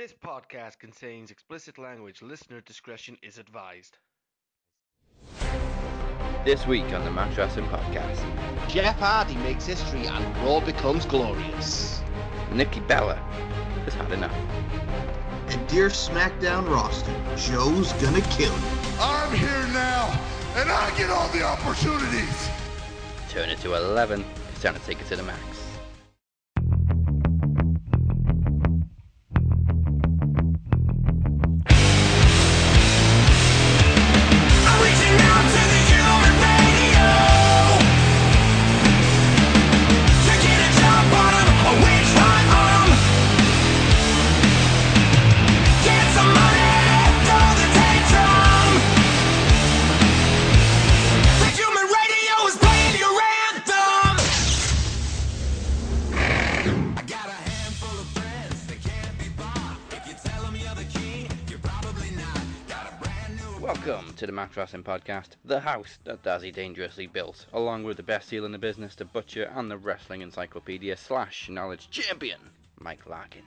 This podcast contains explicit language. Listener discretion is advised. This week on the Matt Wrestling Podcast, Jeff Hardy makes history and Raw becomes glorious. Nikki Bella has had enough. And dear SmackDown roster, Joe's gonna kill you. I'm here now, and I get all the opportunities. Turn it to 11. It's time to take it to the max. Podcast, the house that Dazzy dangerously built, along with the best heel in the business, the butcher, and the wrestling encyclopedia slash knowledge champion, Mike Larkin.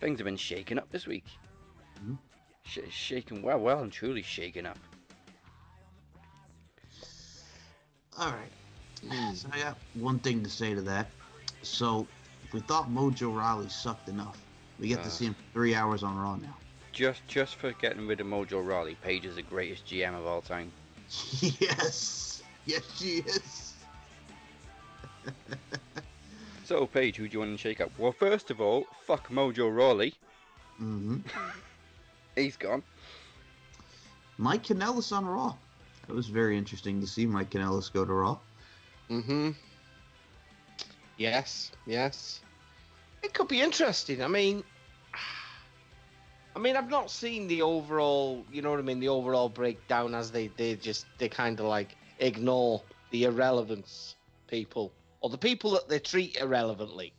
Things have been shaken up this week. Sh- shaken well, well, and truly shaken up. All right. So I got one thing to say to that. So, if we thought Mojo Rawley sucked enough, we get Uh. to see him for three hours on Raw now. Just, just for getting rid of Mojo Rawley, Paige is the greatest GM of all time. yes. Yes, she is. So, Paige, who do you want to shake up? Well, first of all, fuck Mojo Rawley. hmm He's gone. Mike Kanellis on Raw. It was very interesting to see Mike Kanellis go to Raw. Mm-hmm. Yes, yes. It could be interesting. I mean, I mean, I've not seen the overall, you know what I mean, the overall breakdown as they they just they kind of like ignore the irrelevance people or the people that they treat irrelevantly.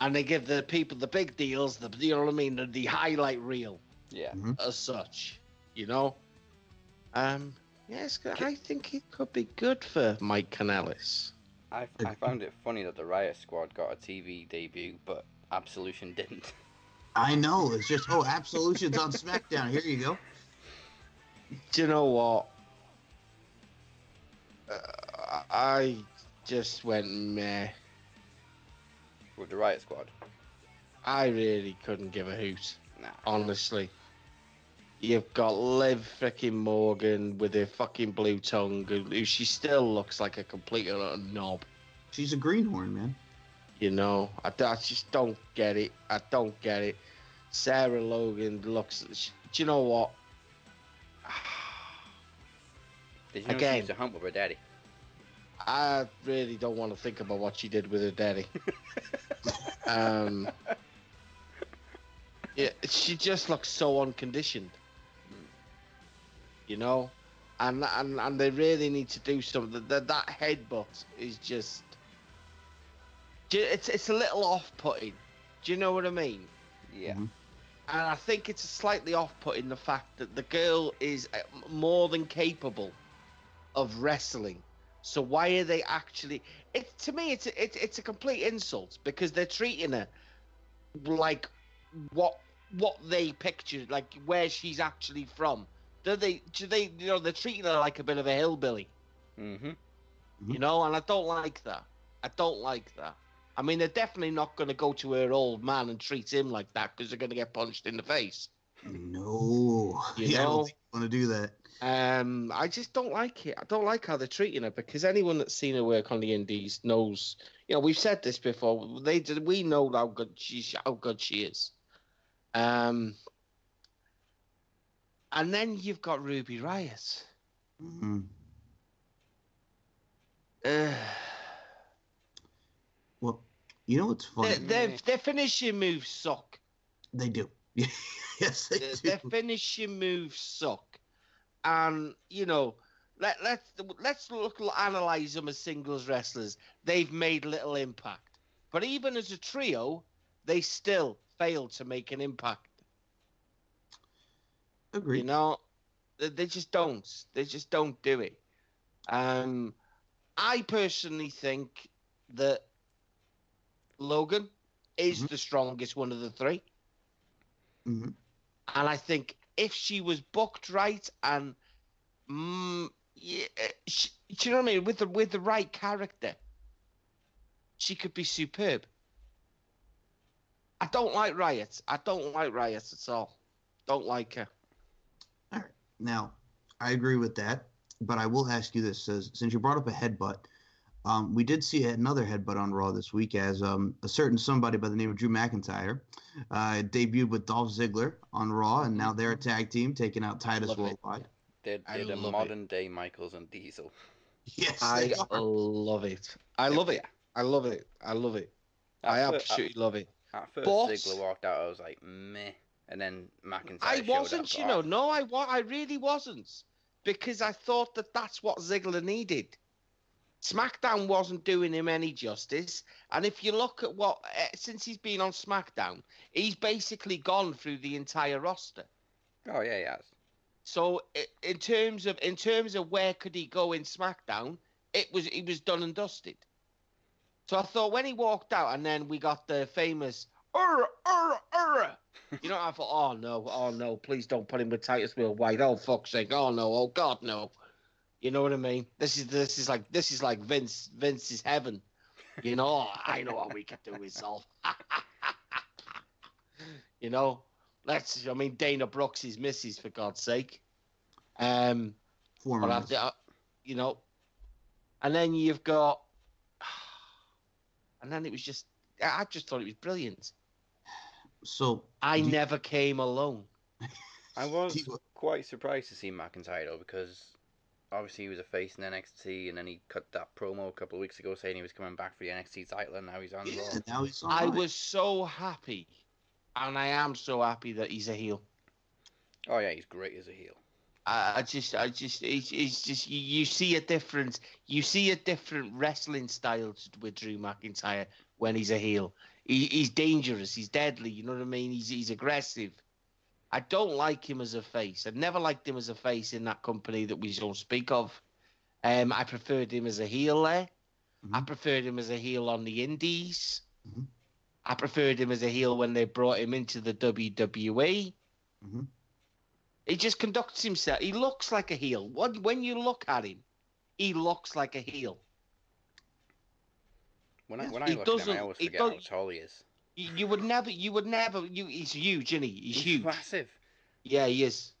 And they give the people the big deals, the you know what I mean, the, the highlight reel Yeah. as such, you know. Um, yes, I think it could be good for Mike Kanellis. I, I found it funny that the Riot Squad got a TV debut, but Absolution didn't. I know. It's just, oh, Absolution's on SmackDown. Here you go. Do you know what? Uh, I just went meh. With the Riot Squad. I really couldn't give a hoot, Nah. honestly. You've got Liv freaking Morgan with her fucking blue tongue, who who she still looks like a complete knob. She's a greenhorn, man. You know, I, I just don't get it. I don't get it. Sarah Logan looks. She, do you know what? Know she Again. to hump with her daddy? I really don't want to think about what she did with her daddy. um, yeah, she just looks so unconditioned. You know, and and and they really need to do something. That that headbutt is just. Ju- It's it's a little off-putting. Do you know what I mean? Yeah. Mhm. And I think it's slightly off-putting the fact that the girl is uh, more than capable of wrestling. So why are they actually? It to me, it's a, it's it's a complete insult because they're treating her like what what they pictured, like where she's actually from. Do they? Do they? You know, they're treating her like a bit of a hillbilly. Mm-hmm. You know, and I don't like that. I don't like that. I mean, they're definitely not going to go to her old man and treat him like that because they're going to get punched in the face. No. You yeah, I know? don't want to do that. Um, I just don't like it. I don't like how they're treating her because anyone that's seen her work on the Indies knows. You know, we've said this before. They did. We know how good she's how good she is. Um, and then you've got Ruby Riot. Mhm. Uh, you know what's funny? their, their, their finishing moves suck. They do. yes, they Their, do. their finishing moves suck, and you know, let let's let's look analyze them as singles wrestlers. They've made little impact, but even as a trio, they still fail to make an impact. Agreed. You know, they, they just don't. They just don't do it. Um, I personally think that Logan is Mhm. the strongest one of the three. hmm And I think if she was booked right and, mm, yeah, she, do you know what I mean? With the with the right character, she could be superb. I don't like Riot. I don't like Riot at all. Don't like her. Now, I agree with that, but I will ask you this: says since you brought up a headbutt, um, we did see another headbutt on Raw this week as um, a certain somebody by the name of Drew McIntyre uh, debuted with Dolph Ziggler on Raw, and now they're a tag team taking out Titus Love it. Worldwide. They're, they're the love it. modern day Michaels and Diesel. Yes, I are. love it. I love it. I love it. I love it. I At fir- absolutely love it. At, at first, But- Ziggler walked out. I was like, meh. And then McIntyre. I wasn't, up, you know. No, I wa- I really wasn't, because I thought that that's what Ziggler needed. SmackDown wasn't doing him any justice, and if you look at what uh, since he's been on SmackDown, he's basically gone through the entire roster. Oh yeah, he has. So in terms of in terms of where could he go in SmackDown, it was he was done and dusted. So I thought when he walked out, and then we got the famous "ur ur ur," you know, I thought, oh no, oh no, please don't put him with Titus Worldwide. Oh fuck's sake, oh no, oh god no. You know what I mean? This is this is like this is like Vince Vince's heaven. You know, I know what we could do with Solve. you know, let's. I mean, Dana Brooke's is missus for God's sake. Um, Former but uh, you know, and then you've got, and then it was just. I I just thought it was brilliant. So I Do you- never came alone. I was quite surprised to see McIntyre though, because obviously he was a face in NXT, and then he cut that promo a couple of weeks ago saying he was coming back for the NXT title, and now he's on yeah, Raw. now he's on I Raw. was so happy, and I am so happy that he's a heel. Oh yeah, he's great as a heel. I, I just, I just, it's, it's just you, you see a different, you see a different wrestling style with Drew McIntyre when he's a heel. He, he's dangerous. He's deadly. You know what I mean? He's he's aggressive. I don't like him as a face. I've never liked him as a face in that company that we don't speak of. Um, I preferred him as a heel there. I Mhm. preferred him as a heel on the Indies. Mhm. I preferred him as a heel when they brought him into the WWE. Mhm. He just conducts himself. He looks like a heel. When, when you look at him, he looks like a heel. When I when I he look at him, I always forget how tall he is. You, you would never, you would never, you, he's huge, isn't he? He's, huge. massive. Yeah, he is.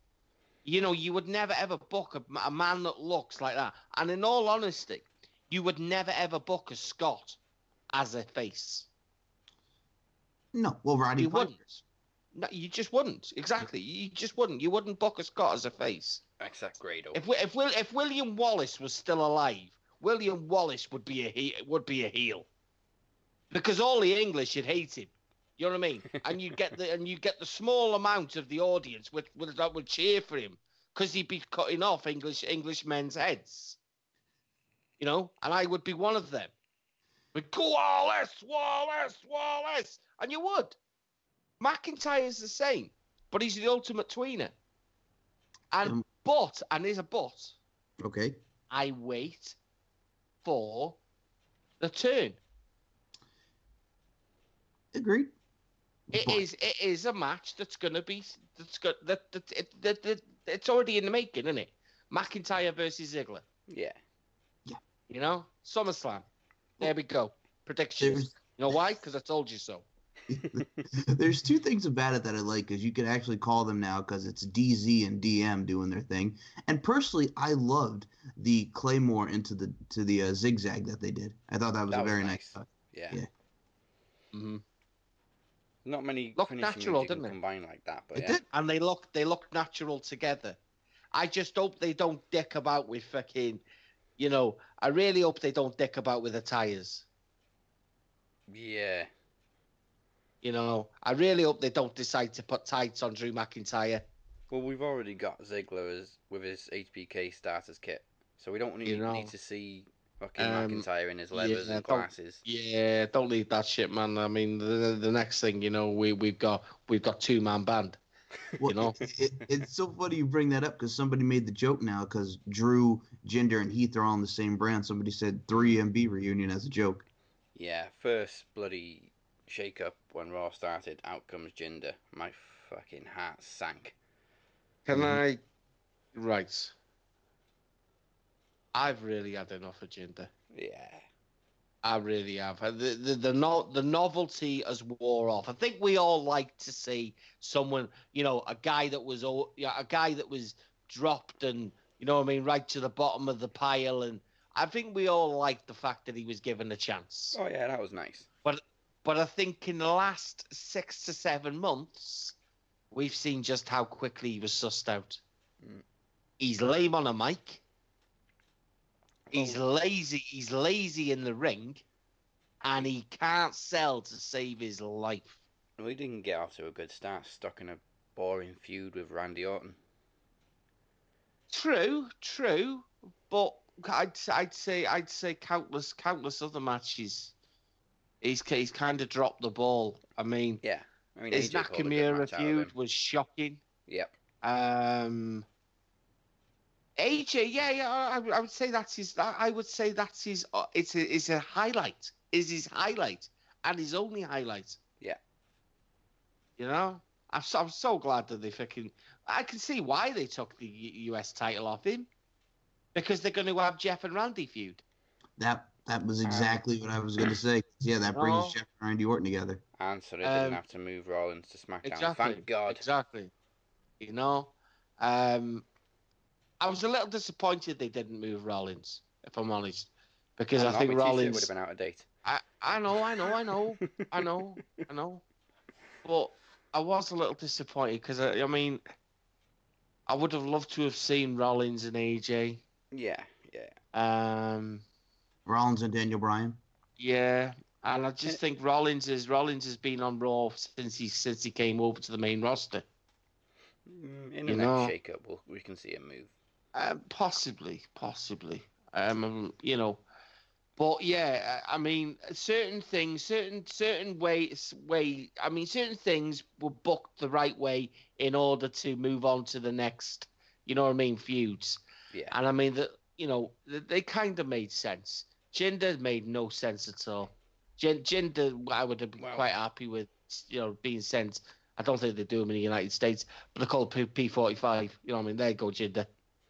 You know, you would never ever book a, a man that looks like that. And in all honesty, you would never ever book a Scot as a face. no. Well, Roddy You Piper. wouldn't. No, you just wouldn't. Exactly. You just wouldn't. You wouldn't book a Scot as a face. Except Grado. If we, if Will, if William Wallace was still alive, William Wallace would be a he, would be a heel, because all the English would hate him. You know what I mean? And you get the and you get the small amount of the audience which would that would cheer for him because he'd be cutting off English English men's heads. You know, and I would be one of them. But go Wallace, Wallace, Wallace, and you would. McIntyre's the same, but he's the ultimate tweener. And Um, but and there's a but. Okay. I wait for the turn. Agreed. It But- is it is a match that's gonna be that's got that that, it, that, that it's already in the making, isn't it? McIntyre versus Ziggler. yeah. Yeah. You know, SummerSlam. There we go. Predictions. There's You know why? Because I told you so. there's two things about it that I like because you can actually call them now because it's DZ and DM doing their thing. And personally, I loved the Claymore into the to the uh, zigzag that they did. I thought that was That a was very nice. nice. Yeah. Yeah. Mm-hmm. Not many Looked natural, didn't it? combine like that, but It yeah. did. And they look they look natural together. I just hope they don't dick about with fucking. You know, I really hope they don't dick about with the tires. Yeah. You know, I really hope they don't decide to put tights on Drew McIntyre. Well, we've already got Ziggler as with his HBK starters kit, so we don't really know. need to see fucking Um, McIntyre in his leathers yeah, and don't- glasses. Yeah, don't leave that shit, man. I mean, the, the next thing you know, we we've got we've got two man band. Well, know? it, it, it's so funny you bring that up because somebody made the joke now because Drew, Jinder, and Heath are all on the same brand. Somebody said 3MB reunion as a joke. Yeah, first bloody shake up when Raw started, out comes Jinder. My fucking heart sank. Can Mhm. I? Right. I've really had enough of Jinder. Yeah. I really have. Uh, The the the, no, the novelty has wore off. I think we all like to see someone, you know, a guy that was o- yeah, a guy that was dropped and you know what I mean, right to the bottom of the pile. And I think we all like the fact that he was given a chance. Oh yeah, that was nice. But but I think in the last six to seven months, we've seen just how quickly he was sussed out. Mm. He's lame on a mic. He's lazy. He's lazy in the ring, and he can't sell to save his life. We didn't get off to a good start, stuck in a boring feud with Randy Orton. True, true, but I'd I'd say I'd say countless countless other matches. He's he's kind of dropped the ball. I mean, Yeah. I mean, his AJ pulled a good Nakamura match out of feud was shocking. Yep. Um, AJ, yeah, yeah, I, I would say that's his. I would say that's his. Uh, it's a, it's a highlight. Is his highlight and his only highlight. Yeah. You know, I'm so, I'm so glad that they fucking. I can see why they took the US title off him, because they're going to have Jeff and Randy feud. That that was exactly what I was going to say. Yeah, that brings No. Jeff and Randy Orton together. And so they didn't Um, have to move Rollins to SmackDown. Exactly. Thank God. Exactly. You know, um, I was a little disappointed they didn't move Rollins, if I'm honest, because I, know, think Rollins. would have been out of date. I, I know, I know, I know, I know, I know. But I was a little disappointed because I, I mean, I would have loved to have seen Rollins and AJ. Yeah, yeah. Um, Rollins and Daniel Bryan. yeah, and I just think Rollins is Rollins has been on Raw since he since he came over to the main roster. Mm, In You the know- next shake-up, we'll, we can see him move. Um, possibly, possibly. Um, you know, but yeah, I mean, certain things, certain certain ways, way. I mean, certain things were booked the right way in order to move on to the next. You know what I mean? Feuds, Yeah. and I mean that. You know, th- they kind of made sense. Jinder made no sense at all. Jin, Jinder, I would have been quite happy with. You know, being sent. I don't think they do them in the United States, but they call P forty five. You know what I mean? There you go, Jinder.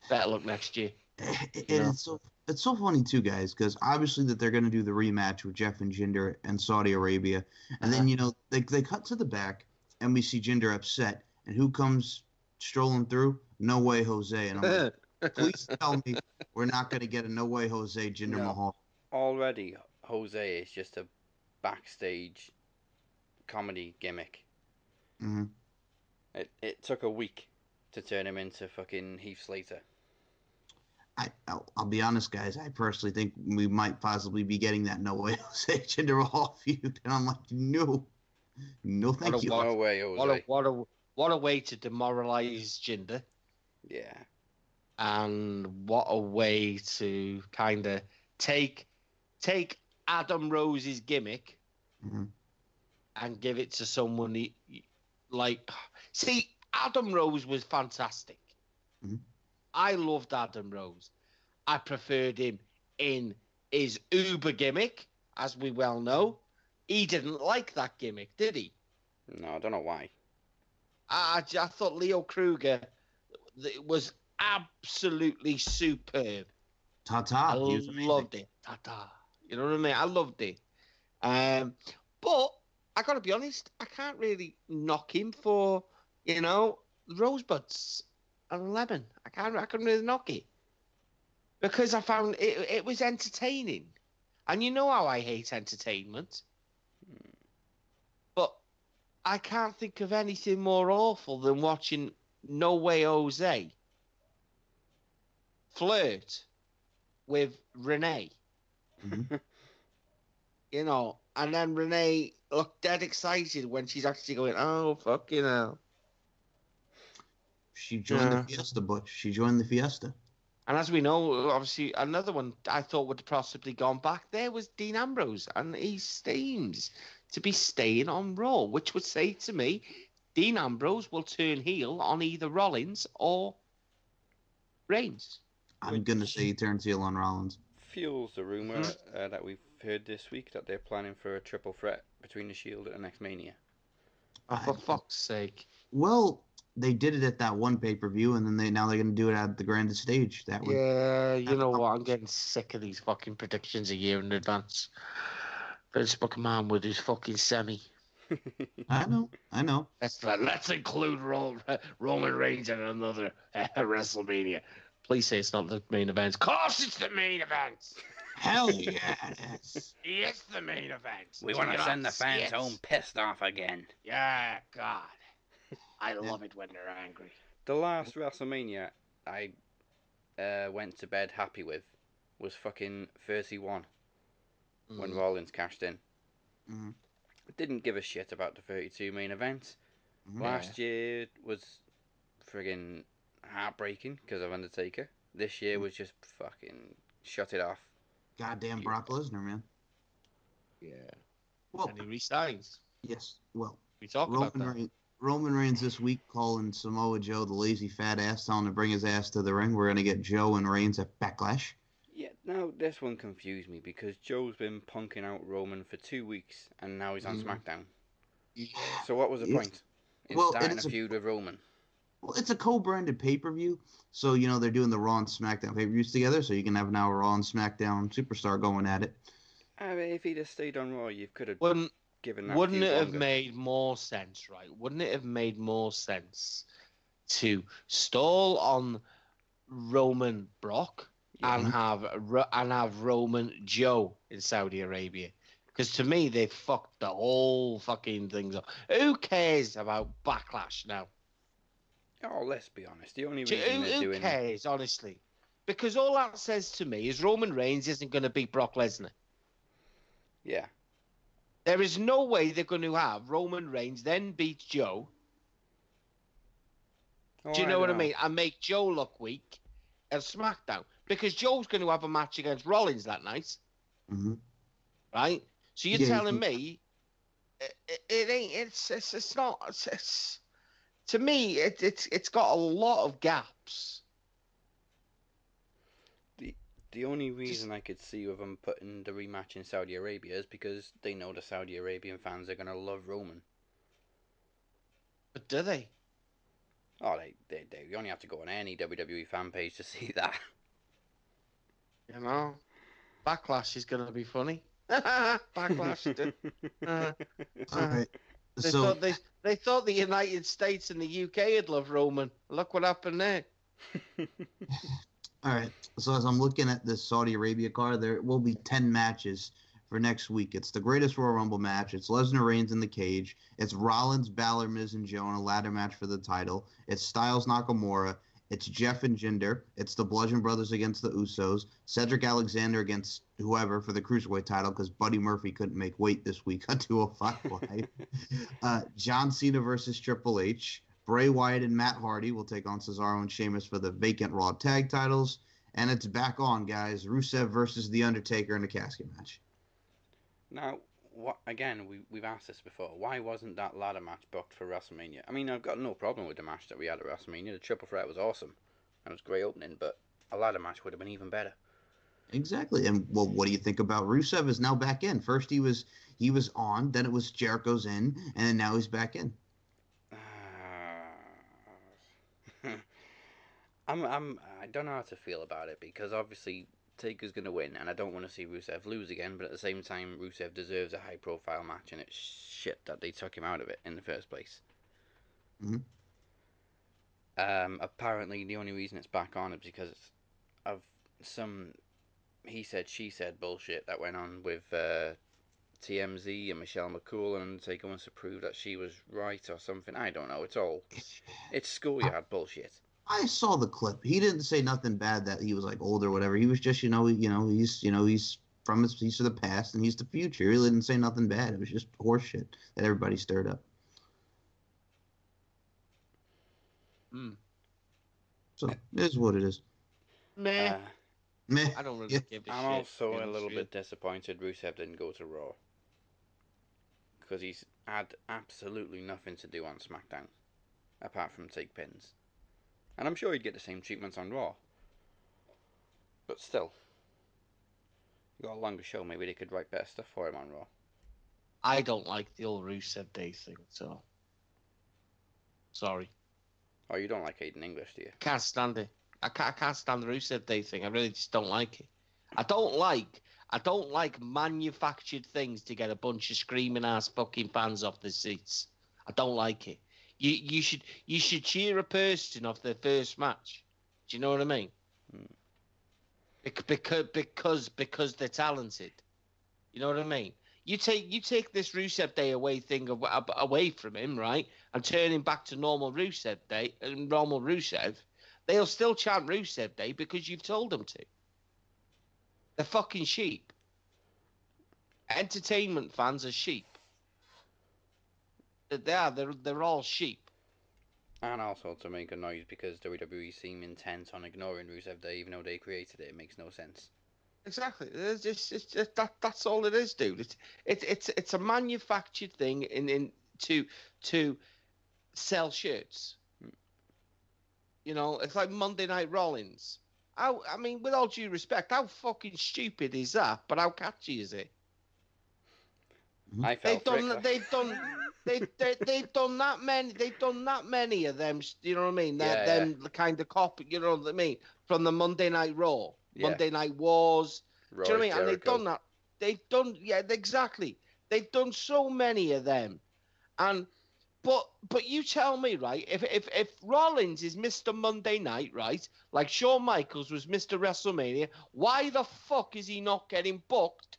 Better luck next year. It- Yeah. It's so it's so funny too, guys, because obviously that they're going to do the rematch with Jeff and Jinder and Saudi Arabia, and then you know they they cut to the back and we see Jinder upset, and who comes strolling through? No way, Jose, and I'm like, please tell me we're not going to get a No way, Jose Jinder No. Mahal. Already, Jose is just a backstage comedy gimmick. hmm It, it took a week to turn him into fucking Heath Slater. I I'll, I'll be honest, guys. I personally think we might possibly be getting that No way, Jose Jinder Mahal feud, and I'm like, no, no, thank a you. What- No way, Jose. What a what a what a way to demoralize Jinder, Yeah. and what a way to kind of take take Adam Rose's gimmick Mhm. and give it to someone he, like. See, Adam Rose was fantastic. Mhm. I loved Adam Rose. I preferred him in his Uber gimmick, as we well know. He didn't like that gimmick, did he? No, I don't know why. I, I, I thought Leo Kruger was absolutely superb. Ta I ta. He was loved it. Ta-ta. You know what I mean? I loved it. Um, but I got to be honest, I can't really knock him for, you know, rosebuds and lemon. I can't. I couldn't really knock it because I found it. It was entertaining, and you know how I hate entertainment. But I can't think of anything more awful than watching No Way Jose flirt with Renee. Mhm. You know, and then Renee looked dead excited when she's actually going, "Oh fucking hell!" She joined Yeah. the Fiesta, but She joined the Fiesta. And as we know, obviously another one I thought would have possibly gone back there was Dean Ambrose, and he seems to be staying on Raw, which would say to me, Dean Ambrose will turn heel on either Rollins or Reigns. I'm gonna say he turns heel on Rollins. Fuels the rumor Hmm? uh, that we've heard this week that they're planning for a triple threat between the Shield and the next Mania. Oh, for fuck's sake. Well, they did it at that one pay per view, and then they now they're going to do it at the grandest stage. That would Yeah, you know what? I'm getting sick of these fucking predictions a year in advance. Vince McMahon with his fucking semi. I know, I know. Let's let's include Ro- Roman Reigns in another uh, WrestleMania. Please say it's not the main event. Of course, it's the main event. Hell yeah, it is. The main event. We want to send the fans it? home pissed off again. Yeah, God. I love it when they're angry. The last WrestleMania I uh, went to bed happy with was fucking 31 when Mm. Rollins cashed in. Mhm. Didn't give a shit about the 32 main event. Mhm. Last year was friggin' heartbreaking because of Undertaker. This year was just fucking shut it off. Goddamn Brock Lesnar, man. Yeah. Well, And he resigns. yes. Well, We talk about that. Reigns, Roman Reigns this week calling Samoa Joe the lazy fat ass, telling him to bring his ass to the ring. We're gonna get Joe and Reigns at Backlash. Yeah, now this one confused me because Joe's been punking out Roman for two weeks and now he's on Mhm. SmackDown. Yeah. So what was the Yes. point in Well, starting a it's a- feud with Roman? Well, it's a co-branded pay-per-view, so you know they're doing the Raw and SmackDown pay-per-views together, so you can have an hour Raw and SmackDown superstar going at it. I mean, if he'd have stayed on Raw, you could have Wouldn't given that. wouldn't it have longer. made more sense, right? Wouldn't it have made more sense to stall on Roman Brock and have and have Roman Joe in Saudi Arabia? Because to me, they fucked the whole fucking things up. Who cares about backlash now? Oh, let's be honest. The only reason Who, they're who doing cares, honestly? Because all that says to me is Roman Reigns isn't going to beat Brock Lesnar. yeah, There is no way they're going to have Roman Reigns then beat Joe. Oh, Do you know what I mean? And make Joe look weak at SmackDown because Joe's going to have a match against Rollins that night, hmm right? So you're Yeah, telling can- me it, it, it ain't? It's, it's it's not. It's, it's to me it, it's it's got a lot of gaps. The only reason I could see with them putting the rematch in Saudi Arabia is because they know the Saudi Arabian fans are gonna love Roman. But do they? Oh, they, they, they. You only have to go on any WWE fan page to see that. You know, Backlash is going to be funny. Backlash. dude. Uh, All right. They So thought they they thought the United States and the UK would love Roman. Look what happened there. All right. So as I'm looking at this Saudi Arabia card, there will be 10 matches for next week. It's the greatest Royal Rumble match. It's Lesnar Reigns in the cage. It's Rollins, Balor, Miz, and Joe in a ladder match for the title. It's Styles Nakamura. It's Jeff and Jinder. It's the Bludgeon Brothers against the Usos. Cedric Alexander against whoever for the Cruiserweight title because Buddy Murphy couldn't make weight this week on 205 Live. uh, John Cena versus Triple H. Bray Wyatt and Matt Hardy will take on Cesaro and Sheamus for the vacant Raw tag titles. And it's back on, guys. Rusev versus The Undertaker in a casket match. Now, what again? We we've asked this before. Why wasn't that ladder match booked for WrestleMania? I mean, I've got no problem with the match that we had at WrestleMania. The triple threat was awesome, and it was a great opening. But a ladder match would have been even better. Exactly. And well, what do you think about Rusev is now back in? First he was he was on, then it was Jericho's in, and then now he's back in. I'm I'm I don't know how to feel about it because obviously Taker's gonna win, and I don't want to see Rusev lose again. But at the same time, Rusev deserves a high profile match, and it's shit that they took him out of it in the first place. Mhm. Um, apparently, the only reason it's back on is because of some he said she said bullshit that went on with uh, TMZ and Michelle McCool, and Taker wants to prove that she was right or something. I don't know. It's all it's schoolyard bullshit. I saw the clip. He didn't say nothing bad that he was like old or whatever. He was just, you know, you know, he's, you know, he's from his, he's to the past and he's the future. He really didn't say nothing bad. It was just horseshit that everybody stirred up. Hmm. So it is what it is. Meh. Uh, Meh. I don't really yeah. give a I'm shit. also to be a little with you. bit disappointed Rusev didn't go to Raw. Because he's had absolutely nothing to do on SmackDown. Apart from take pins. And I'm sure he'd get the same treatments on Raw. But still. You got a longer show, maybe they could write better stuff for him on Raw. I don't like the old Rusev Day thing, so sorry. Oh, you don't like Aiden English, do you? Can't stand it. I can't, I can't stand the Rusev Day thing. I really just don't like it. I don't like I don't like manufactured things to get a bunch of screaming ass fucking fans off the seats. I don't like it. You you should you should cheer a person off their first match. Do you know what I mean? Hmm. Bec- Because because because they're talented. You know what I mean? You take you take this Rusev Day away thing away from him, right, and turn him back to normal Rusev Day, and normal Rusev. They'll still chant Rusev Day because you've told them to. They're fucking sheep. Entertainment fans are sheep. Are. They're they're all sheep. And also to make a noise because WWE seem intent on ignoring Rusev Day even though they created it. It makes no sense. Exactly. It's just, it's just that that's all it is, dude. It's it's it's it's a manufactured thing in in to to sell shirts. Hmm. You know, it's like Monday Night Rollins. How I mean, with all due respect, how fucking stupid is that? But how catchy is it? I They've felt done. They've done. They, they they've done that many. They've done that many of them. You know what I mean? That Yeah, them the kind of copy. You know what I mean? From the Monday Night Raw, Yeah. Monday Night Wars. Roy Do you know what I mean? And they've done that. They've done yeah, exactly. They've done so many of them, and but but you tell me right if if if Rollins is Mr. Monday Night right, like Shawn Michaels was Mr. WrestleMania, why the fuck is he not getting booked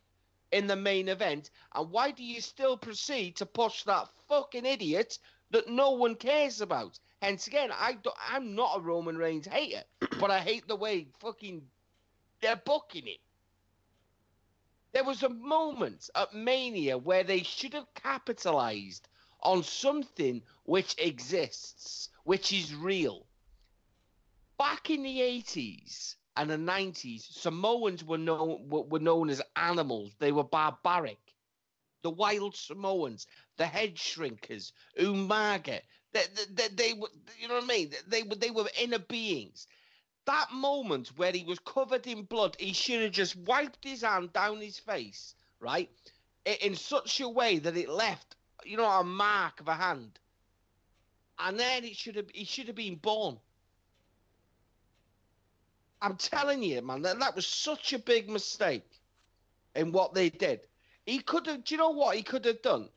in the main event? And why do you still proceed to push that fucking idiot that no one cares about? Hence again, I I'm not a Roman Reigns hater, but I hate the way fucking they're booking it. There was a moment at Mania where they should have capitalized on something which exists, which is real. Back in the 80s and the 90s, Samoans were known, were known as animals. They were barbaric. The wild Samoans, the head shrinkers, Umaga, they, they were, you know what I mean? They, were they were inner beings that moment where he was covered in blood, he should have just wiped his hand down his face, right? In such a way that it left, you know, a mark of a hand. And then it should have he should have been born. I'm telling you, man, that, that was such a big mistake in what they did. He could have do you know what he could have done?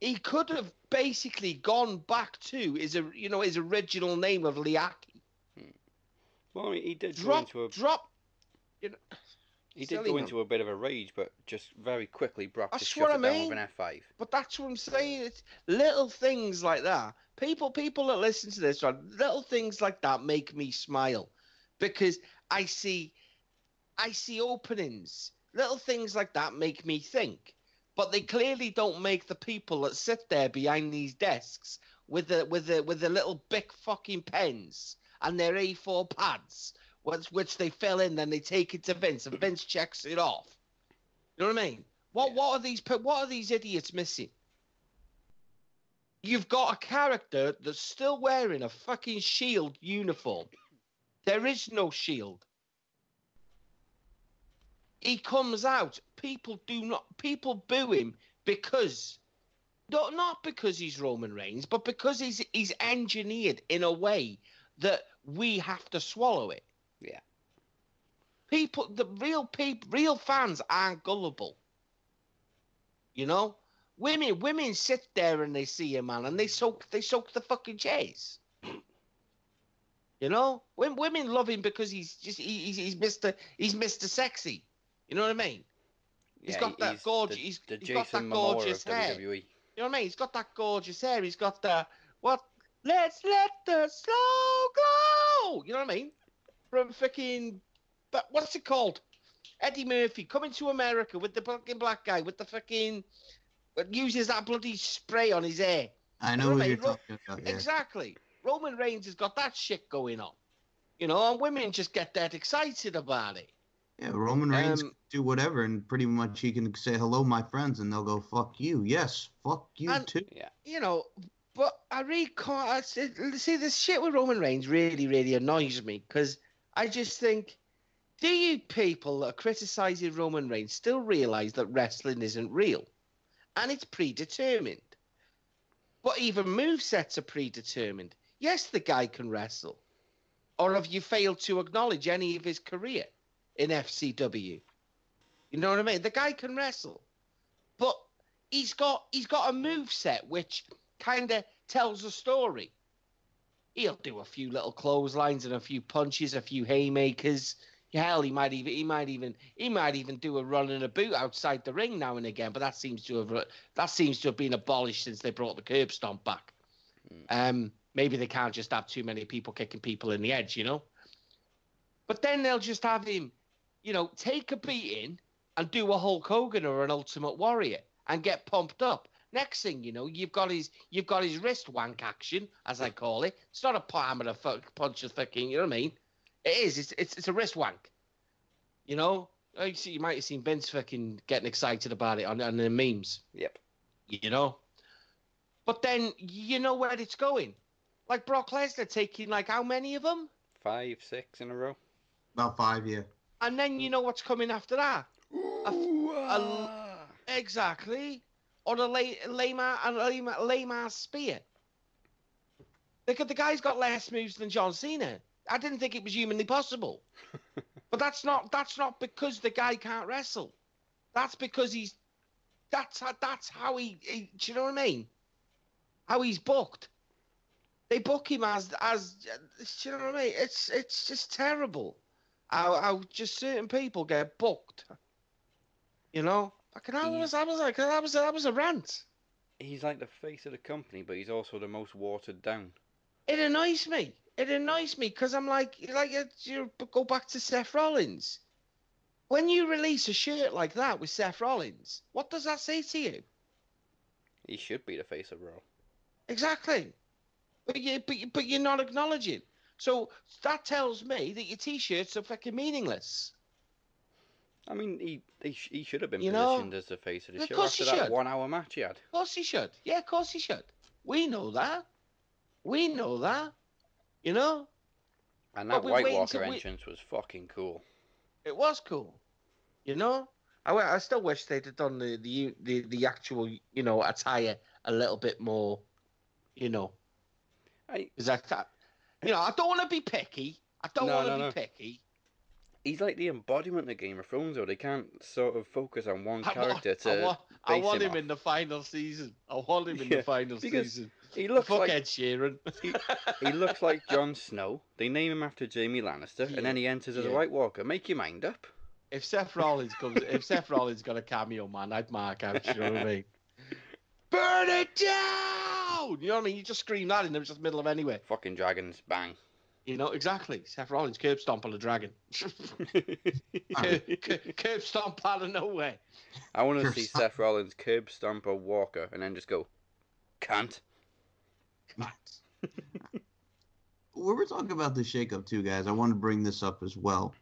He could have basically gone back to his you know his original name of Leakee hmm. Well, he did go drop, into a drop. You know, he did go into a bit of a rage, but just very quickly Brock That's just shut I it down mean. with an F5. but that's what I'm saying. It's little things like that. People, people that listen to this, right, little things like that make me smile, because I see, I see openings. Little things like that make me think, but they clearly don't make the people that sit there behind these desks with the with the with the little big fucking pens and their A4 pads, which which they fill in, then they take it to Vince, and Vince checks it off. You know what I mean? What Yeah. what are these what are these idiots missing? You've got a character that's still wearing a fucking shield uniform. There is no shield. He comes out. People do not. People boo him because, not not because he's Roman Reigns, but because he's he's engineered in a way that we have to swallow it. Yeah. People, the real people, real fans aren't gullible. You know, women women sit there and they see a man and they soak they soak the fucking chairs. You know, when women love him because he's just he, he's he's Mister he's Mister Sexy. You know what I mean? He's got that he's gorgeous- The, he's- the he's got that Momoa gorgeous hair. WWE. You know what I mean? He's got that gorgeous hair. He's got the what? Let's let the Soul Glo. You know what I mean? From fucking, but what's it called? Eddie Murphy coming to America with the fucking black guy with the fucking, but uses that bloody spray on his hair. I know know what what you're mean? Talking about. Yeah. Exactly. Roman Reigns has got that shit going on. You know, and women just get that excited about it. Yeah, Roman Reigns Um, can do whatever, and pretty much he can say hello, my friends, and they'll go fuck you. Yes, fuck you And- too. you know, but I really can't. I see, see, this shit with Roman Reigns really, really annoys me because I just think, do you people that are criticizing Roman Reigns still realize that wrestling isn't real? and it's predetermined. But even move sets are predetermined. Yes, the guy can wrestle. Or have you failed to acknowledge any of his career in FCW? You know what I mean? The guy can wrestle. But he's got he's got a move set which kind of tells a story. He'll do a few little clotheslines and a few punches, a few haymakers. Hell, he might even he might even he might even do a run and a boot outside the ring now and again. But that seems to have that seems to have been abolished since they brought the curb stomp back. Um, maybe they can't just have too many people kicking people in the edge, you know. But then they'll just have him, you know, take a beating and do a Hulk Hogan or an Ultimate Warrior and get pumped up. Next thing you know, you've got his you've got his wrist wank action, as I call it. It's not a palm and a fuck, punch of fucking, you know what I mean? It is. It's it's, it's a wrist wank. You know, Oh, you see, you might have seen Vince fucking getting excited about it on on the memes. Yep. You know, but then you know where it's going. Like Brock Lesnar taking like how many of them, Five, six in a row. About five, yeah. and then you know what's coming after that. Ooh, a- Exactly. Or the lame, lame, a lame, lame ass spear. The, the guy's got less moves than John Cena. I didn't think it was humanly possible. but that's not that's not because the guy can't wrestle. That's because he's that's how, that's how he, he. Do you know what I mean? How he's booked. They book him as as. Do you know what I mean? It's it's just terrible. How, how just certain people get booked. You know, fucking I was I was like that was that was a rant. He's like the face of the company, but he's also the most watered down. It annoys me. It annoys me because I'm like like uh, you go back to Seth Rollins. When you release a shirt like that with Seth Rollins, what does that say to you? He should be the face of Raw. Exactly. But you but, you, but you're not acknowledging. So that tells me that your t-shirts are fucking meaningless. I mean, he he, sh- he should have been You know, positioned as the face of the of show after that should. one-hour match he had. Of course he should. Yeah, of course he should. We know that. We know that. You know, And that White Walker till we- entrance was fucking cool. it was cool. You know, I, I still wish they'd have done the, the the the actual you know attire a little bit more. You know, I, is that that- you know I don't want to be picky. I don't No, want to no, be no. picky. he's like the embodiment of Game of Thrones, though. They can't sort of focus on one I want, character I to. want, I want him him in the final season. I want him in Yeah, the final season. He looks Fuck like Ed Sheeran. he looks like Jon Snow. They name him after Jaime Lannister, and then he enters as a White Walker. Make your mind up. If Seth Rollins comes, if Seth Rollins got a cameo, man, I'd mark out. You know what I mean? Burn it down. You know what I mean? You just scream that in the just middle of anywhere. Fucking dragons, bang. You know exactly. Seth Rollins curb stomp on a dragon. curb, curb- curb stomp out of nowhere. I want to Curb see stomp. Seth Rollins curb stomp a Walker and then just go, can't. We were talking about the shakeup too, guys. I want to bring this up as well.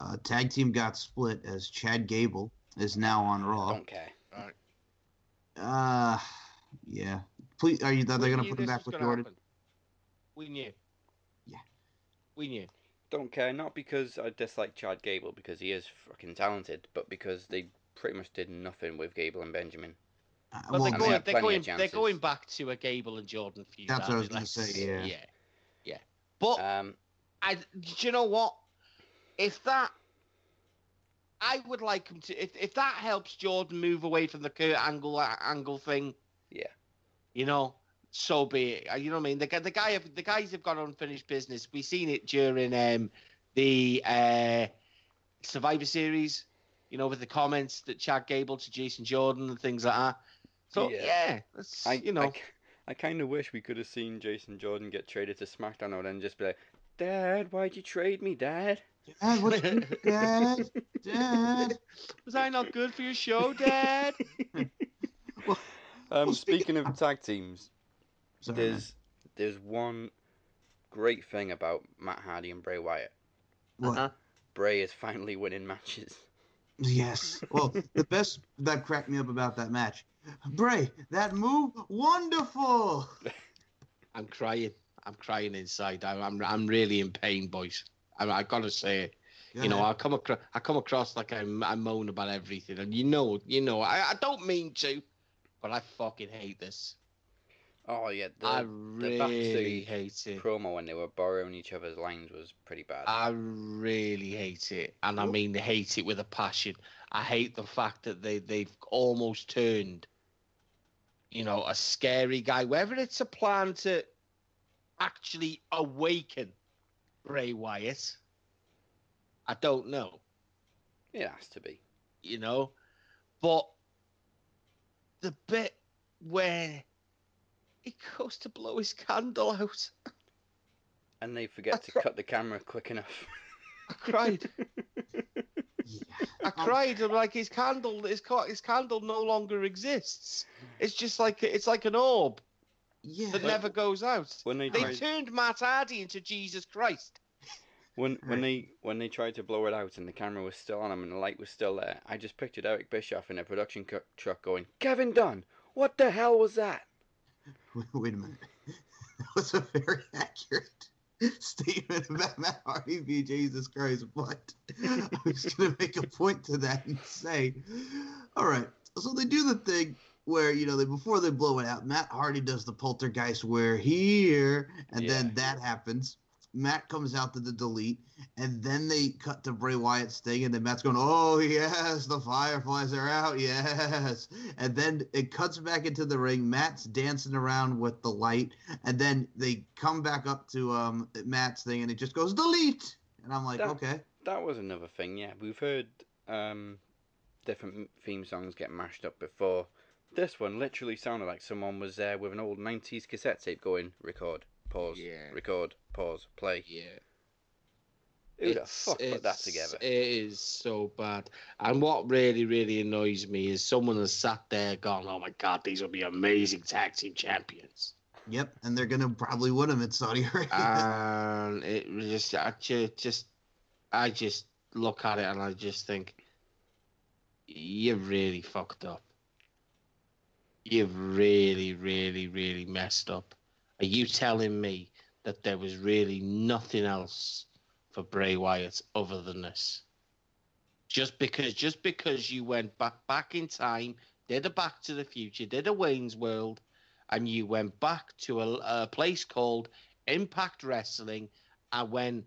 Uh, tag team got split as Chad Gable is now on Raw. Don't care. Uh, yeah. Please, are you? Are they We gonna put him back with Jordan? happen. We knew. Yeah. We knew. Don't care. Not because I dislike Chad Gable because he is fucking talented, but because they pretty much did nothing with Gable and Benjamin. Uh, But well, they're and they going. They're going. They're going back to a Gable and Jordan feud. That's what I was gonna say, yeah. Yeah. Yeah. But Um, I, do you know what? If that, I would like him to. If, if that helps Jordan move away from the Kurt Angle angle thing, Yeah. You know, so be it. Uh, You know what I mean? The guy, the guy, the guys have got unfinished business. We've seen it during um the uh Survivor Series. You know, with the comments that Chad Gable to Jason Jordan and things like that. So Yeah. yeah, that's, I, you know. I, kind of wish we could have seen Jason Jordan get traded to SmackDown and then just be like, Dad, why'd you trade me, Dad? Dad, what, Dad, Dad. Was I not good for your show, Dad? Um, Well, speaking of tag teams, Sorry, man. there's there's one great thing about Matt Hardy and Bray Wyatt. What? Uh-huh. Bray is finally winning matches. Yes. Well, the best that cracked me up about that match, Bray, that move, wonderful. I'm crying. I'm crying inside. I'm I'm, I'm really in pain, boys. I, I gotta say it. You know, I come across I come across like I'm I moan about everything, and you know, you know, I, I don't mean to, but I fucking hate this. Oh yeah, the, I the really backstage hate it. promo when they were borrowing each other's lines was pretty bad. I really hate it, and I Well- mean hate it with a passion. I hate the fact that they they've almost turned, you know, a scary guy. Whether it's a plan to actually awaken Bray Wyatt, I don't know. it has to be. You know, but the bit where he goes to blow his candle out, And they forget to cri- cut the camera quick enough. I cried. Yeah. I cried. I'm like his candle, his his candle no longer exists. It's just like it's like an orb Yeah. that never goes out. when they They tried, turned Matt Hardy into Jesus Christ. When when they when they tried to blow it out and the camera was still on him and the light was still there, I just pictured Eric Bischoff in a production truck going, "Kevin Dunn, what the hell was that?" Wait, a minute. That was a very accurate statement about Matt Hardy being Jesus Christ, but I was going to make a point to that and say, all right, so they do the thing where, you know, they before they blow it out, Matt Hardy does the poltergeist, we're here, and then that happens. Matt comes out to the delete, and then they cut to Bray Wyatt's thing, and then Matt's going, "Oh yes, the Fireflies are out, yes." And then it cuts back into the ring. Matt's dancing around with the light, and then they come back up to um Matt's thing, and it just goes delete. And I'm like, That- okay, That was another thing. Yeah, we've heard um, different theme songs get mashed up before. This one literally sounded like someone was there with an old '90s cassette tape going, record, pause, Yeah. record, pause, play. Yeah. Who the fuck put that together? It is so bad. And what really, really annoys me is someone has sat there gone, "Oh my god, these will be amazing tag team champions." yep. And they're gonna probably win them at Saudi Arabia. and it was just I just, just I just look at it and I just think you really fucked up. You've really, really, really messed up. Are you telling me that there was really nothing else for Bray Wyatt other than this? Just because just because you went back back in time, did a back to the future, did a Wayne's World, and you went back to a, a place called Impact Wrestling, and when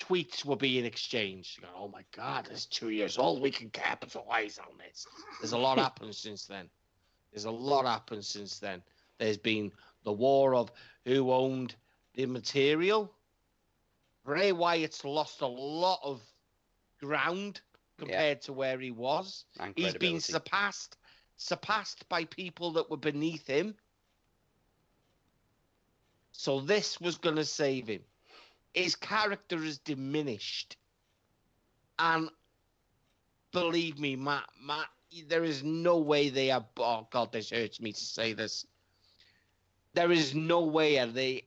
tweets were being exchanged, you go, oh my God, it's two years old. We can capitalize on this. There's a lot happened since then. There's a lot happened since then. There's been the war of who owned the material. Bray Wyatt's lost a lot of ground compared to where he was. He's been surpassed surpassed by people that were beneath him. So this was going to save him. His character is diminished. And believe me, Matt, Matt, there is no way they are. Oh God, this hurts me to say this. There is no way are they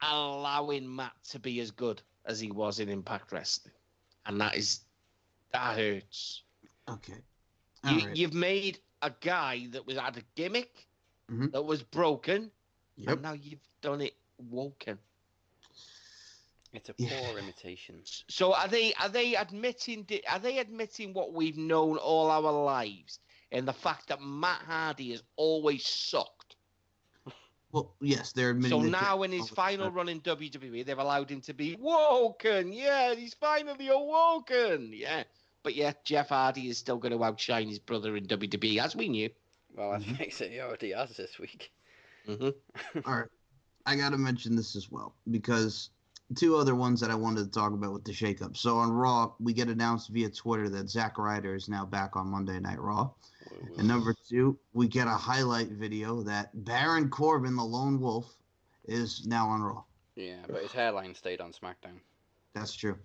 allowing Matt to be as good as he was in Impact Wrestling, and that is that hurts. okay. You, All right. You've made a guy that was had a gimmick Mhm. that was broken, Yep. and now you've done it woken. It's a Yeah. poor imitation. So are they are they admitting are they admitting what we've known all our lives and the fact that Matt Hardy has always sucked? Well, yes, they're admitting. So that now in his final run in WWE, they've allowed him to be woken. Yeah, he's finally awoken. Yeah. But yeah, Jeff Hardy is still going to outshine his brother in WWE, as we knew. Well, let's Mm-hmm. face he already has this week. Mm-hmm. All right, I got to mention this as well because two other ones that I wanted to talk about with the shakeup. So on Raw, we get announced via Twitter that Zack Ryder is now back on Monday Night Raw. And number two, we get a highlight video that Baron Corbin, the lone wolf, is now on Raw. Yeah, but his hairline stayed on SmackDown. That's true.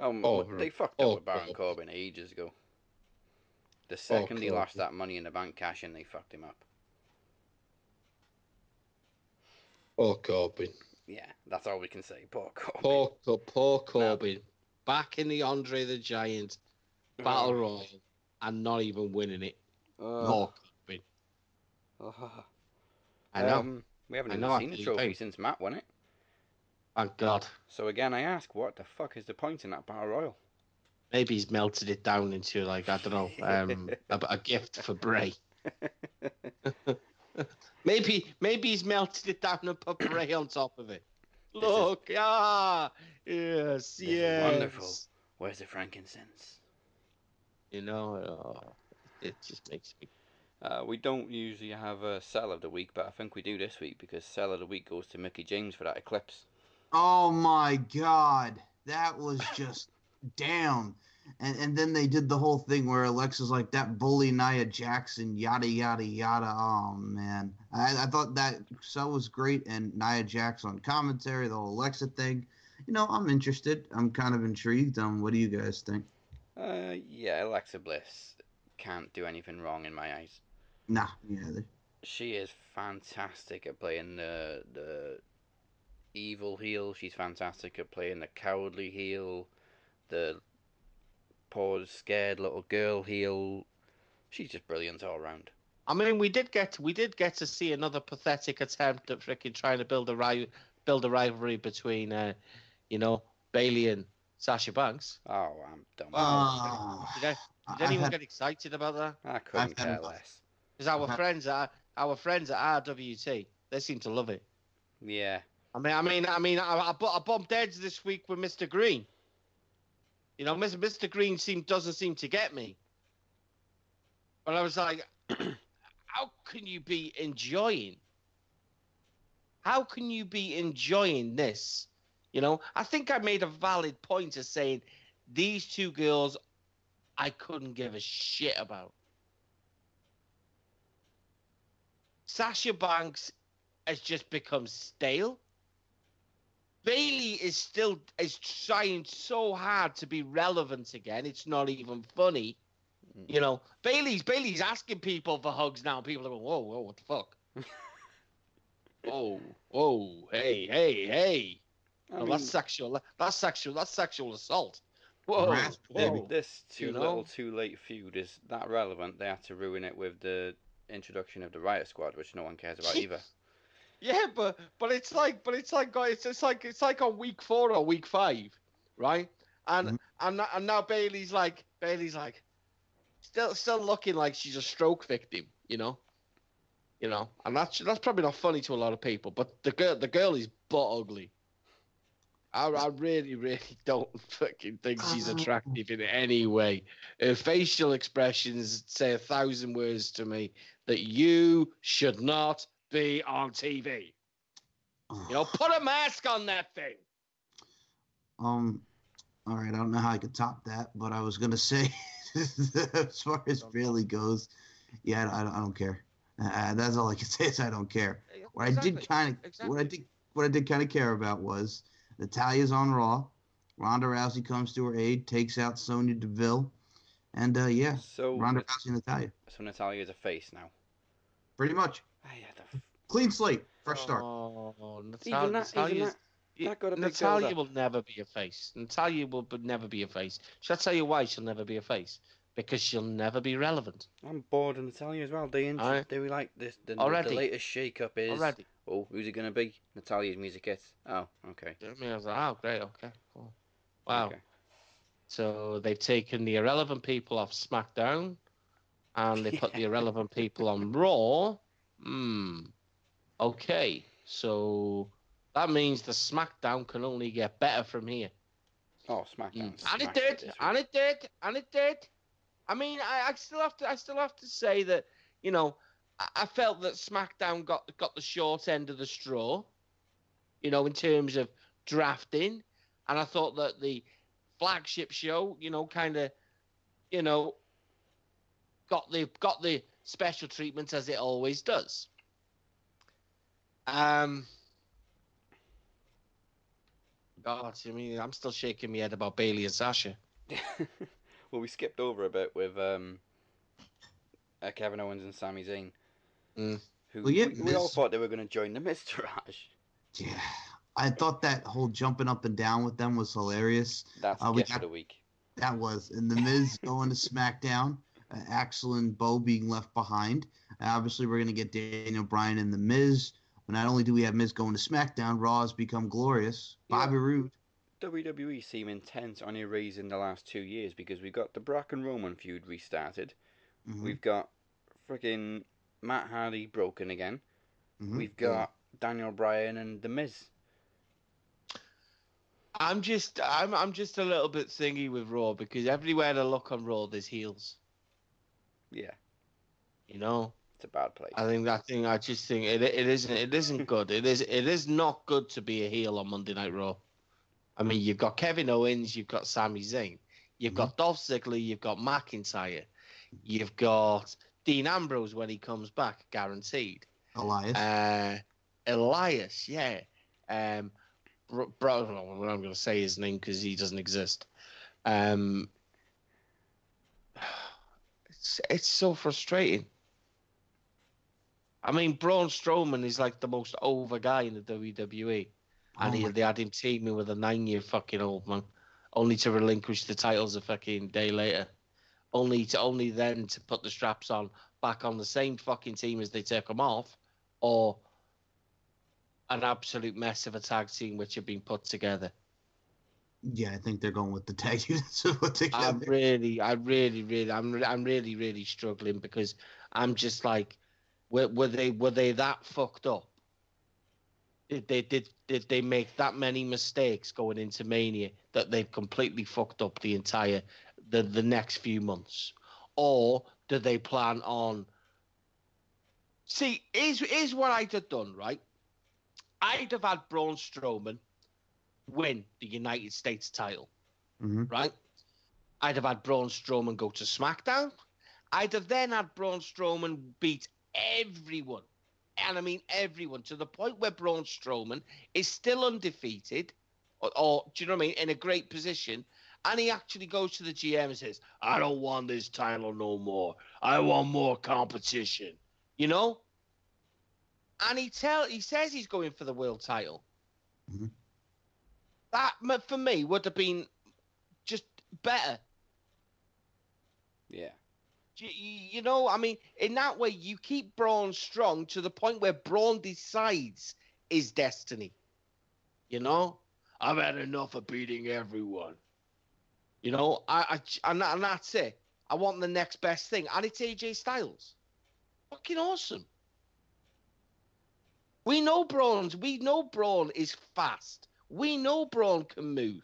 Um, Oh, they fucked up oh, with Baron oh. Corbin ages ago. The second he lost that money in the bank cash in, they fucked him up. Poor Corbin. Yeah, that's all we can say. Poor Corbin. Poor, poor, poor Corbin. Back in the Andre the Giant Battle Royal and not even winning it. Uh, I know. Um, we haven't I even know, seen the trophy since Matt won it. Thank God. So again, I ask, what the fuck is the point in that battle royal? Maybe he's melted it down into like I don't know, um, a, a gift for Bray. maybe maybe he's melted it down and put Bray on top of it. Look, ah, yes, yes. wonderful. Where's the frankincense? You know, oh, it just makes me. Uh, we don't usually have a sell of the week, but I think we do this week because sell of the week goes to Mickie James for that eclipse. Oh my god, that was just down. And and then they did the whole thing where Alexa's like that bully Nia Jackson, yada yada yada. Oh man, I, I thought that so was great, and Nia Jackson on commentary, the whole Alexa thing. You know, I'm interested. I'm kind of intrigued. Um, what do you guys think? Uh, yeah, Alexa Bliss can't do anything wrong in my eyes. Nah, yeah, She is fantastic at playing the the evil heel. She's fantastic at playing the cowardly heel, the poor scared little girl heel. She's just brilliant all round. I mean, we did get we did get to see another pathetic attempt at freaking trying to build a ri- build a rivalry between, uh, you know, Bayley and Sasha Banks. Oh, I'm done. with Ah, Did, I, did anyone had- get excited about that? I couldn't care enough. less. Because our friends at our friends at RWT, they seem to love it. Yeah, I mean, I mean, I mean, I, I, bu- I bumped heads this week with Mr. Green. You know, Mr. Mr. Green seem doesn't seem to get me. But I was like, how can you be enjoying? How can you be enjoying this? You know, I think I made a valid point of saying these two girls, I couldn't give a shit about. Sasha Banks has just become stale. Bayley is still is trying so hard to be relevant again. It's not even funny. Mm. You know, Bayley's Bayley's asking people for hugs now. People are going, whoa, whoa, what the fuck? whoa, whoa, hey, hey, hey. I mean, that's sexual. That's sexual. That's sexual assault. Whoa, Harass- whoa. this too you know? little, too late feud is that relevant. They had to ruin it with the introduction of the Riot Squad, which no one cares about either. Yeah, but but it's like but it's like it's it's like it's like on week four or week five, right? And Mhm. and now- and now Bayley's like Bayley's like still still looking like she's a stroke victim, you know. You know, and that's that's probably not funny to a lot of people, but the girl the girl is butt ugly. I, I really, really don't fucking think she's Uh, attractive in any way. Her facial expressions say a thousand words to me that you should not be on TV. You know, put a mask on that thing. Um, all right, I don't know how I could top that, but I was gonna say, as far as Bayley goes, yeah, I, I don't, care. Uh, that's all I can say is I don't care. What I did kind of, what I did, what I did kind of care about was Natalya's on Raw. Ronda Rousey comes to her aid, takes out Sonya Deville, and uh, yeah, So, Ronda Nat- Rousey and Natalya, so Natalya's a face now. pretty much yeah, the f- clean slate, fresh start. Oh, even Natalya, that, even that, that got a big Natalya will never be a face. Natalya will but never be a face. Shall I tell you why she'll never be a face? Because she'll never be relevant. I'm bored of Natalya as well. They int- Aye. they were like this. The, the- Already. the latest shake-up is. Already. Oh, who's it gonna be? Natalya's music hits. Oh, okay. I mean, I was like, oh, great, okay. cool. Wow. Okay. So they've taken the irrelevant people off SmackDown and they put the irrelevant people on Raw. Hmm. Okay. So that means the SmackDown can only get better from here. Oh, SmackDown. Mm. And it did, and it did, and it did. I mean, I, I still have to, I still have to say that, you know, I, I felt that SmackDown got got the short end of the straw, you know, in terms of drafting, and I thought that the flagship show, you know, kind of, you know, got the got the special treatment as it always does. Um. God, I mean, I'm still shaking my head about Bayley and Sasha. well, we skipped over a bit with um, uh, Kevin Owens and Sami Zayn. Mm. Who Well, yeah, we, we all thought they were going to join the Miztourage. Yeah, I thought that whole jumping up and down with them was hilarious. That's Uh, we gift of the week. That was, and the Miz going to SmackDown, uh, Axel and Bo being left behind. And obviously, we're gonna get Daniel Bryan and the Miz. But not only do we have Miz going to SmackDown, Raw has become glorious. Yeah. Bobby Roode, WWE seem intent on erasing the last two years because we've got the Brock and Roman feud restarted. Mhm. We've got freaking Matt Hardy broken again. Mhm. We've got Daniel Bryan and The Miz. I'm just I'm I'm just a little bit thingy with Raw because everywhere I look on Raw there's heels. Yeah, You know? it's a bad place. I think that thing I just think it it isn't it isn't good. It is it is not good to be a heel on Monday Night Raw. I mean you've got Kevin Owens, you've got Sami Zayn, you've got Dolph Ziggler, you've got McIntyre, you've got Dean Ambrose when he comes back, guaranteed. Elias. Uh, Elias, yeah. Um, bro, bro I'm going to say his name because he doesn't exist. Um, it's it's so frustrating. I mean, Braun Strowman is like the most over guy in the WWE, and Oh he, they had him teaming with a nine-year fucking old man, only to relinquish the titles a fucking day later, only to only then to put the straps on back on the same fucking team as they take them off, or an absolute mess of a tag team which had been put together. yeah, I think they're going with the tag units of what together. I'm really, I really, really, I'm, re- I'm really, really struggling because I'm just like, were, were they, were they that fucked up? Did they, did, did they make that many mistakes going into Mania that they've completely fucked up the entire, the, the next few months, or do they plan on? See, is is what I'd have done, right? I'd have had Braun Strowman win the United States title Mhm. right? I'd have had Braun Strowman go to SmackDown. I'd have then had Braun Strowman beat everyone. And I mean everyone to the point where Braun Strowman is still undefeated, or, or do you know what I mean, in a great position. And he actually goes to the GM and says, I don't want this title no more. I want more competition. You know? And he tell he says he's going for the world title. Mhm. That for me would have been just better. Yeah. You, know, I mean, in that way, you keep Braun strong to the point where Braun decides his destiny. You know, I've had enough of beating everyone. You know, I, I and, and that's it. I want the next best thing, and it's AJ Styles. Fucking awesome. We know Braun's. We know Braun is fast. We know Braun can move.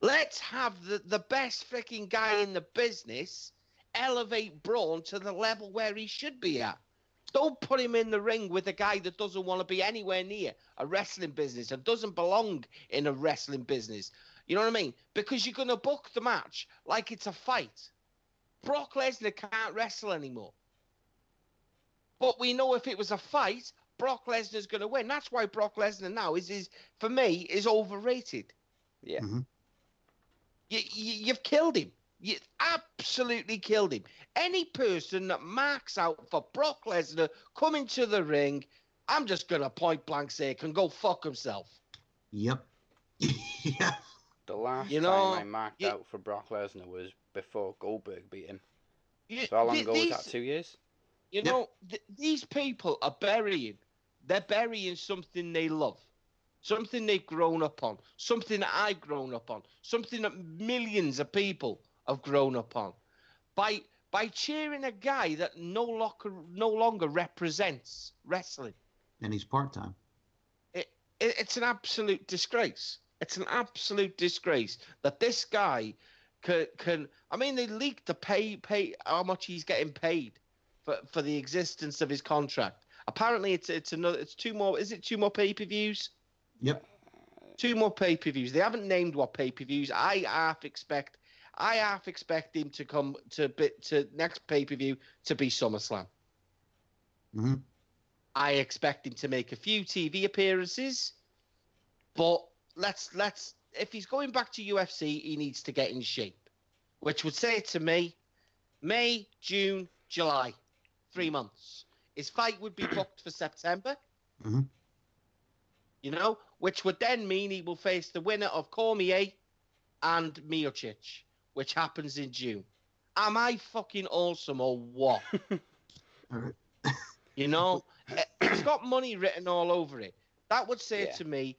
Let's have the, the best freaking guy in the business elevate Braun to the level where he should be at. Don't put him in the ring with a guy that doesn't want to be anywhere near a wrestling business and doesn't belong in a wrestling business. You know what I mean? Because you're going to book the match like it's a fight. Brock Lesnar can't wrestle anymore. But we know if it was a fight, Brock Lesnar's going to win. That's why Brock Lesnar now is, is for me, is overrated. Yeah. Mhm. You, you, you've killed him. You absolutely killed him. Any person that marks out for Brock Lesnar coming to the ring, I'm just going to point blank say, can go fuck himself. Yep. yeah. The last You know, time I marked you- out for Brock Lesnar was before Goldberg beat him. You, So how long th- ago was that? Two years? You Yep. know, th- these people are burying. They're burying something they love, something they've grown up on, something that I've grown up on, something that millions of people have grown up on, by by cheering a guy that no longer no longer represents wrestling. And he's part time. It, it, it's an absolute disgrace. It's an absolute disgrace that this guy can, can I mean they leaked the pay pay how much he's getting paid for, for the existence of his contract. Apparently it's it's another it's two more is it two more pay per views? Yep. Two more pay per views. They haven't named what pay per views. I half expect I half expect him to come to bit to next pay per view to be SummerSlam. hmm I expect him to make a few TV appearances, but let's let's if he's going back to UFC, he needs to get in shape, which would say to me, May, June, July, three months. His fight would be booked for September. Mhm. You know, which would then mean he will face the winner of Cormier and Miocic, which happens in June. Am I fucking awesome or what? You know, it's got money written all over it. That would say Yeah. to me,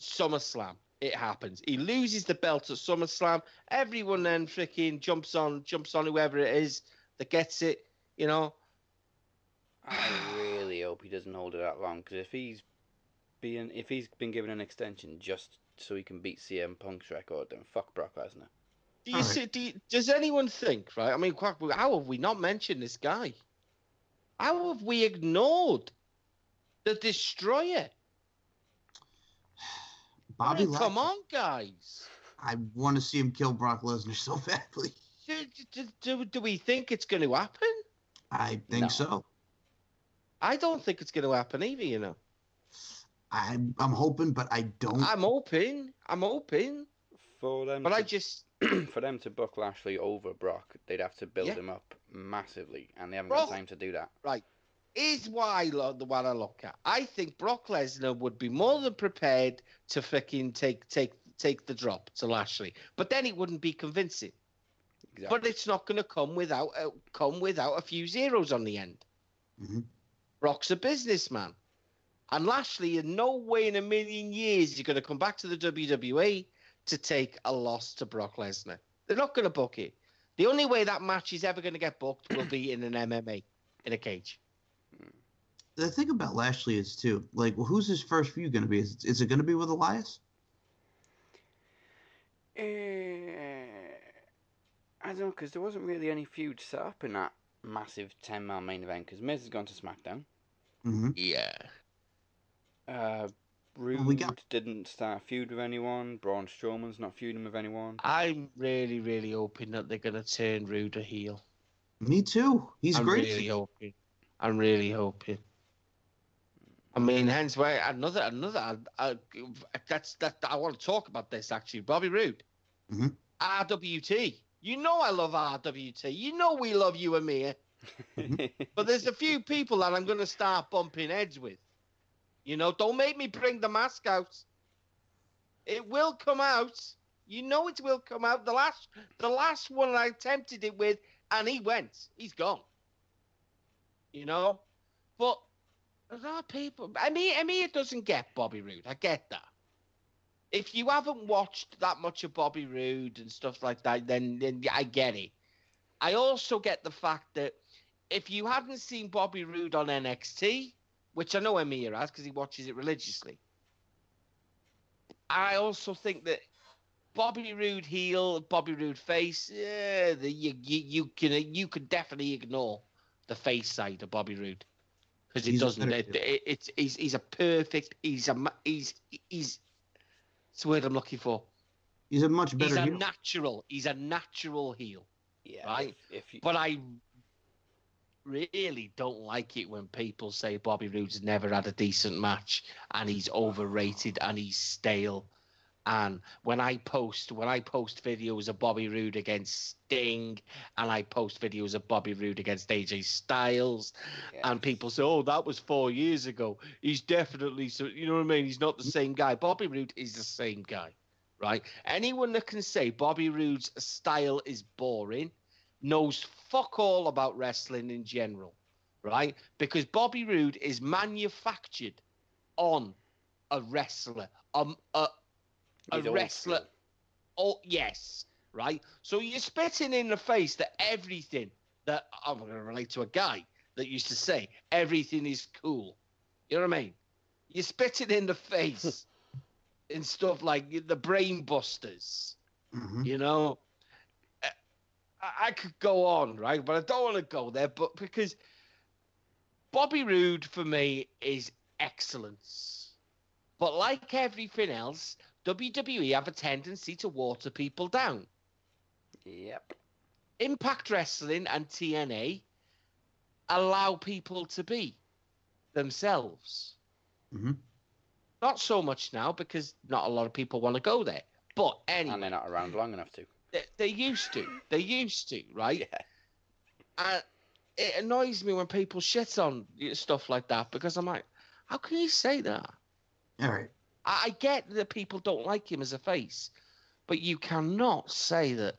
SummerSlam. it happens. He loses the belt at SummerSlam. Everyone then freaking jumps on, jumps on whoever it is that gets it. You know, I really hope he doesn't hold it that long because if he's being if he's been given an extension just so he can beat CM Punk's record, then fuck Brock Lesnar. Do you All see? Do you, does anyone think? Right? I mean, how have we not mentioned this guy? How have we ignored the Destroyer? I Bobby, mean, come on, guys. I want to see him kill Brock Lesnar so badly. Do, do, do, do we think it's going to happen? I think No. so. I don't think it's going to happen either. You know, I'm I'm hoping, but I don't. I'm hoping. I'm hoping, For them, but to, I just for them to book Lashley over Brock, they'd have to build Yeah. him up massively, and they haven't Brock- got time to do that. is why lo- the one I look at. I think Brock Lesnar would be more than prepared to fucking take take take the drop to Lashley, but then it wouldn't be convincing. Exactly. But it's not going to come without uh, come without a few zeros on the end. Mhm. Brock's a businessman, and Lashley, in no way in a million years, is going to come back to the WWE to take a loss to Brock Lesnar. They're not going to book it. The only way that match is ever going to get booked will be in an MMA in a cage. The thing about Lashley is too, like, well, who's his first feud going to be? Is, is it going to be with Elias? Eh, I don't know because there wasn't really any feud set up in that massive ten man main event because Miz has gone to SmackDown. Mm-hmm. Yeah. Uh, Roode we got- didn't start a feud with anyone. Braun Strowman's not feuding with anyone. I'm really, really hoping that they're going to turn Roode a heel. Me too. He's I'm great. really hoping. I'm really hoping. I mean, hence why another another. Uh, that's that. I want to talk about this actually. Bobby Roode, Mhm. RWT. You know I love RWT. You know we love you and me. But there's a few people that I'm going to start bumping heads with. You know, don't make me bring the mask out. It will come out. You know it will come out. The last, the last one I attempted it with, and he went. He's gone. You know, but a lot of people. I mean, I mean, it doesn't get Bobby Roode. I get that. If you haven't watched that much of Bobby Roode and stuff like that, then then I get it. I also get the fact that if you hadn't seen Bobby Roode on NXT, which I know Amir has because he watches it religiously, I also think that Bobby Roode heel, Bobby Roode face, yeah, the, you, you you can you could definitely ignore the face side of Bobby Roode because it He's doesn't. It, it, it's he's he's a perfect. He's a he's he's. It's the word I'm looking for. He's a much better He's a heel. natural. He's a natural heel. yeah, Right. If, if you, But I really don't like it when people say Bobby Roode's never had a decent match and he's overrated and he's stale. And when I post when I post videos of Bobby Roode against Sting and I post videos of Bobby Roode against AJ Styles yeah, and people say, "Oh, that was four years ago." He's definitely so. You know what I mean? He's not the mm. same guy. Bobby Roode is the same guy, right? Anyone that can say Bobby Roode's style is boring knows fuck all about wrestling in general, right? Because Bobby Roode is manufactured on a wrestler, um, a a he's wrestler. Oh yes, right. So you're spitting in the face that everything that I'm going to relate to a guy that used to say everything is cool. You know what I mean? You're spitting in the face and stuff like the brain busters. Mhm. You know, I, I could go on, right? But I don't want to go there. But because Bobby Roode for me is excellence. But like everything else, WWE have a tendency to water people down. Yep. Impact Wrestling and TNA allow people to be themselves. Mhm. Not so much now because not a lot of people want to go there. But anyway, And they're not around long enough to. They, they used to. They used to, right? Yeah. And it annoys me when people shit on stuff like that because I'm like, how can you say that? All right. I, I get that people don't like him as a face, but you cannot say that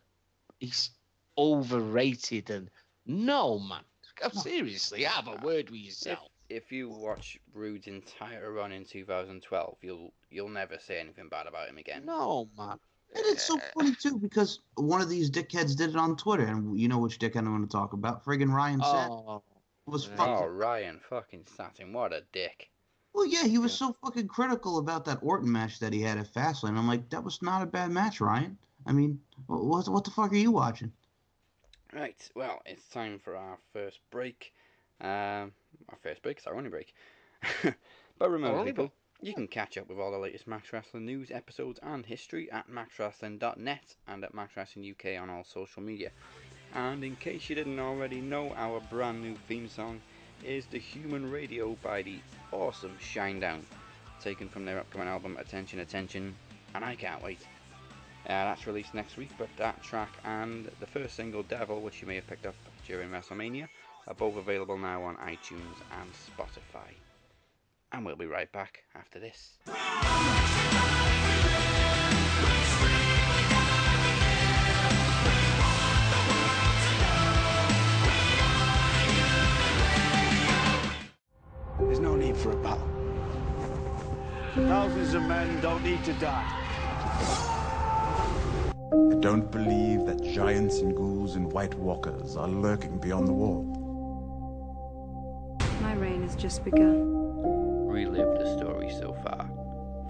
he's overrated and no man. Seriously, have a uh, word with yourself. if you watch Roode's entire run in 2012, you'll you'll never say anything bad about him again. No, man. And it's so funny too because one of these dickheads did it on Twitter, and you know which dickhead I'm going to talk about. Friggin' Ryan Satin Oh, was fucking. Oh, Ryan fucking Satin, what a dick. Well, yeah, he was Yeah. so fucking critical about that Orton match that he had at Fastlane. I'm like, that was not a bad match, Ryan. I mean, what what the fuck are you watching? Right, well, it's time for our first break. Um, our first break, it's our only break. but remember, only people, you can catch up with all the latest Max Wrestling news, episodes, and history at maxwrestling.net and at Max Wrestling UK on all social media. And in case you didn't already know, our brand new theme song is The Human Radio by the awesome Shinedown, taken from their upcoming album Attention Attention, and I can't wait. Uh, that's released next week, but that track and the first single, Devil, which you may have picked up during WrestleMania, are both available now on iTunes and Spotify. And we'll be right back after this. There's no need for a battle. Thousands of men don't need to die. I don't believe that giants and ghouls and white walkers are lurking beyond the wall. My reign has just begun. Relive the story so far.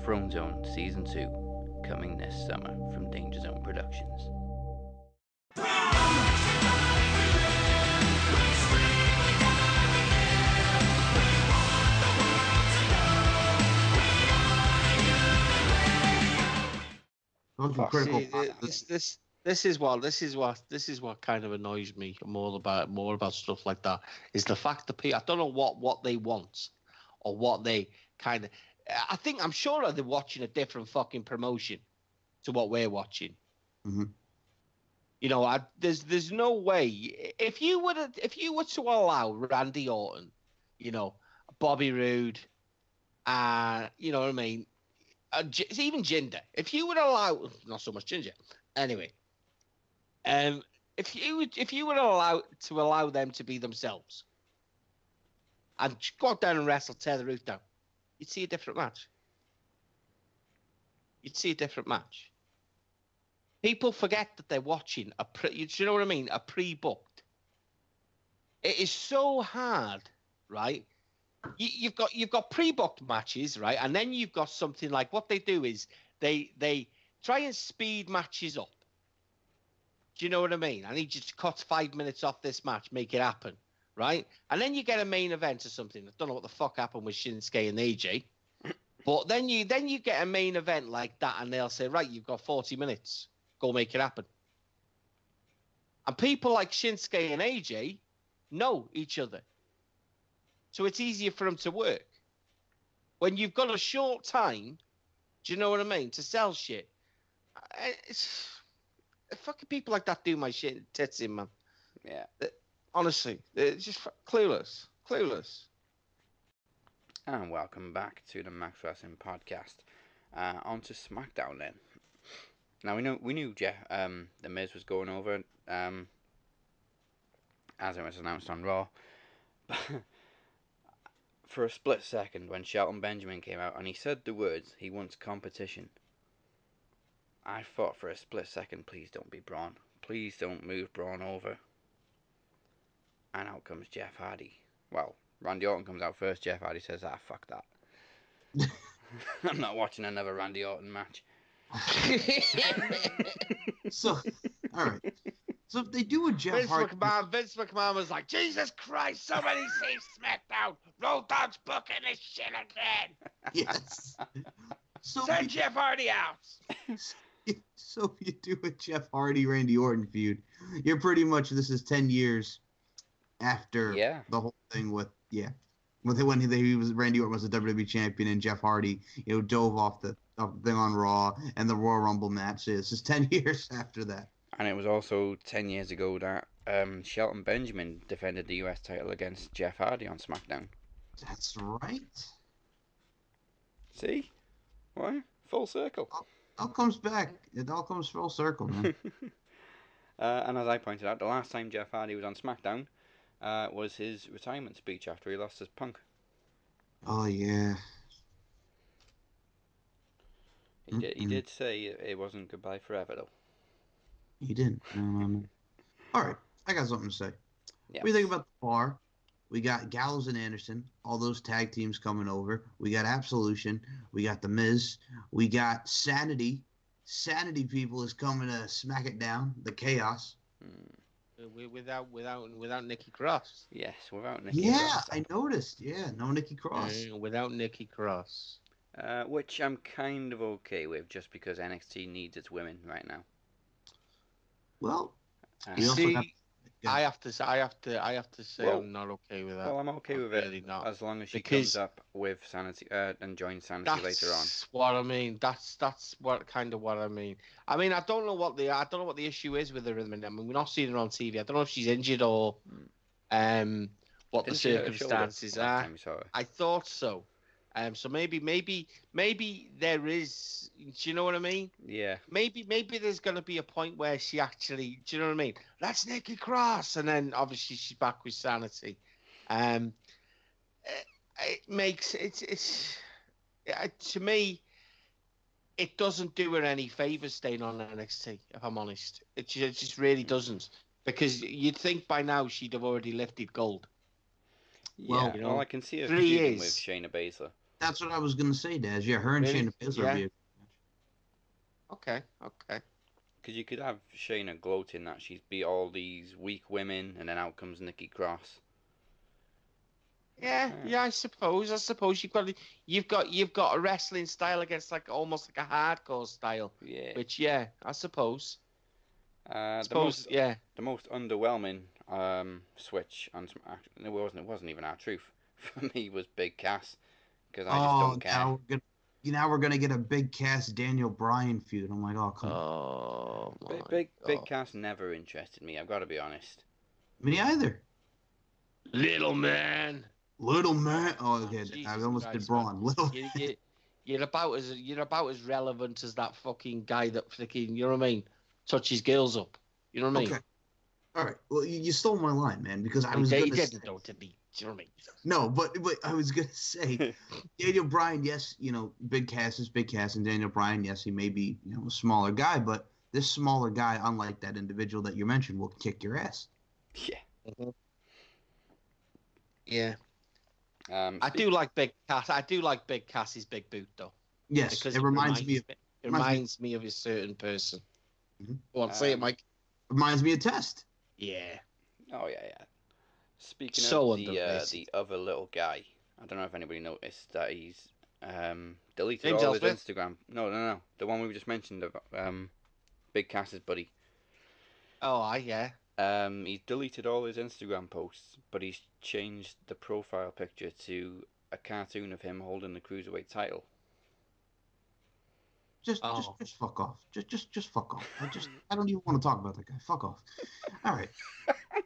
Throne Zone Season 2, coming this summer from Danger Zone Productions. Fucking oh, See, this, this, this is what this is what this is what kind of annoys me more about more about stuff like that is the fact that people I don't know what what they want or what they kind of I think I'm sure they're watching a different fucking promotion to what we're watching. Mhm. You know, I, there's there's no way if you were to, if you were to allow Randy Orton, you know, Bobby Roode, uh, you know what I mean, uh, even Jinder, if you would allow not so much Ginger, anyway, um, if you would if you would allow to allow them to be themselves and go there and wrestle, tear the roof down, you'd see a different match. You'd see a different match. People forget that they're watching a pre. Do you know what I mean? A pre-booked. It is so hard, right? You, you've got you've got pre-booked matches, right? And then you've got something like what they do is they they try and speed matches up. Do you know what I mean? I need you to cut five minutes off this match, make it happen, right? And then you get a main event or something. I don't know what the fuck happened with Shinsuke and AJ, but then you then you get a main event like that, and they'll say, right, you've got forty minutes, go make it happen. And people like Shinsuke and AJ know each other, so it's easier for them to work. When you've got a short time, do you know what I mean, to sell shit? It's fucking people like that do my shit tits in, man. Yeah. Honestly, it's just clueless, clueless. And welcome back to the Max Wrestling Podcast. Uh, on to SmackDown then. Now we know we knew Jeff um the Miz was going over um as it was announced on Raw. For a split second when Shelton Benjamin came out and he said the words he wants competition. I thought for a split second, please don't be Braun. Please don't move Braun over. And out comes Jeff Hardy. Well, Randy Orton comes out first. Jeff Hardy says, "Ah, fuck that. I'm not watching another Randy Orton match." So, all right. So if they do a Jeff Vince Hardy, McMahon, Vince McMahon was like, Jesus Christ, somebody save SmackDown. Road Dogg's booking this shit again. yes. So Send if Jeff Hardy out. so if you do a Jeff Hardy Randy Orton feud, you're pretty much this is ten years after Yeah. the whole thing with yeah, with when he, he was Randy Orton was the WWE champion and Jeff Hardy you know dove off the off the thing on Raw and the Royal Rumble match. This is ten years after that. And it was also ten years ago that um, Shelton Benjamin defended the US title against Jeff Hardy on SmackDown. That's right. See, what? Full circle. All comes back. It all comes full circle, man. Uh, and as I pointed out, the last time Jeff Hardy was on SmackDown uh, was his retirement speech after he lost his Punk. Oh yeah. He did, he did say it wasn't goodbye forever though. He didn't. No. All right, I got something to say. Yeah. What do you think about the bar? We got Gallows and Anderson, all those tag teams coming over. We got Absolution. We got The Miz. We got Sanity. Sanity people is coming to smack it down. The Chaos. Hmm. Wi- Without without without Nikki Cross. Yes, without Nikki Yeah, Cross. I noticed. Yeah, no Nikki Cross. Uh, without Nikki Cross. Uh, which I'm kind of okay with, just because NXT needs its women right now. Well, Uh, We also See, have- yeah. I have to say, I have to, I have to say, Well- I'm not okay with that. well, I'm okay I'm with really it not. as long as she Because- comes up with Sanity uh, and joins Sanity later on. That's what I mean. That's that's what kind of what I mean. I mean, I don't know what the I don't know what the issue is with her at the minute. I mean, we're not seeing her on TV. I don't know if she's injured or um what the Didn't she hurt her shoulder circumstances are. time we saw her? I thought so. Um, so maybe maybe maybe there is. Do you know what I mean? Yeah, Maybe maybe there's going to be a point where she actually. Do you know what I mean? That's Nikki Cross, and then obviously she's back with Sanity. Um, it, it makes it's it's uh, to me. It doesn't do her any favors staying on NXT. If I'm honest, it just, it just really doesn't. Because you'd think by now she'd have already lifted gold. yeah. Well, you well, I can see her three feuding with. Shayna Baszler. That's what I was gonna say, Daz. Yeah, her and Really? Shayna Baszler. Yeah. would be a- Okay, okay. Because you could have Shayna gloating that she's beat all these weak women, and then out comes Nikki Cross. Yeah, Yeah. yeah, I suppose. I suppose you've got you've got you've got a wrestling style against like almost like a hardcore style. Yeah. Which yeah, I suppose. Uh, I the suppose most yeah. the most underwhelming um, switch on Sm- act- it wasn't it wasn't even R-Truth for me was Big Cass because I just oh, don't care. now we're gonna, you now we're gonna get a big Cass Daniel Bryan feud. I'm like, oh come on. Oh my Big Big, Big God. Cass never interested me. I've got to be honest. Me either. little man. Little man. Oh, okay. I almost Christ, did Braun. Little. You, you, you're about as you're about as relevant as that fucking guy that fucking you know what I mean touches girls up. You know what I mean? Okay. All right. Well, you, you stole my line, man, because I He was did- gonna he say, didn't though to me. Do you know what I mean? no, but but I was gonna say Daniel Bryan. Yes, you know, big Cass is big Cass, and Daniel Bryan. Yes, he may be you know a smaller guy, but this smaller guy, unlike that individual that you mentioned, will kick your ass. Yeah. Yeah, Um, I do like Big Cass. I do like Big Cass's big boot though. Yes, because it reminds me of it reminds me- of a certain person. Mhm. Go on, say it, Um, Mike. reminds me of Test. Yeah. Oh yeah, yeah. Speaking So of the uh, the other little guy, I don't know if anybody noticed that he's um, deleted James all his Ellsworth? Instagram. No, no, no. The one we just mentioned of um, Big Cass's buddy. Oh, I yeah. Um, he's deleted all his Instagram posts, but he's changed the profile picture to a cartoon of him holding the cruiserweight title. Just, just, Oh. just fuck off. Just, just, just fuck off. I just, I don't even want to talk about that guy. Fuck off. All right.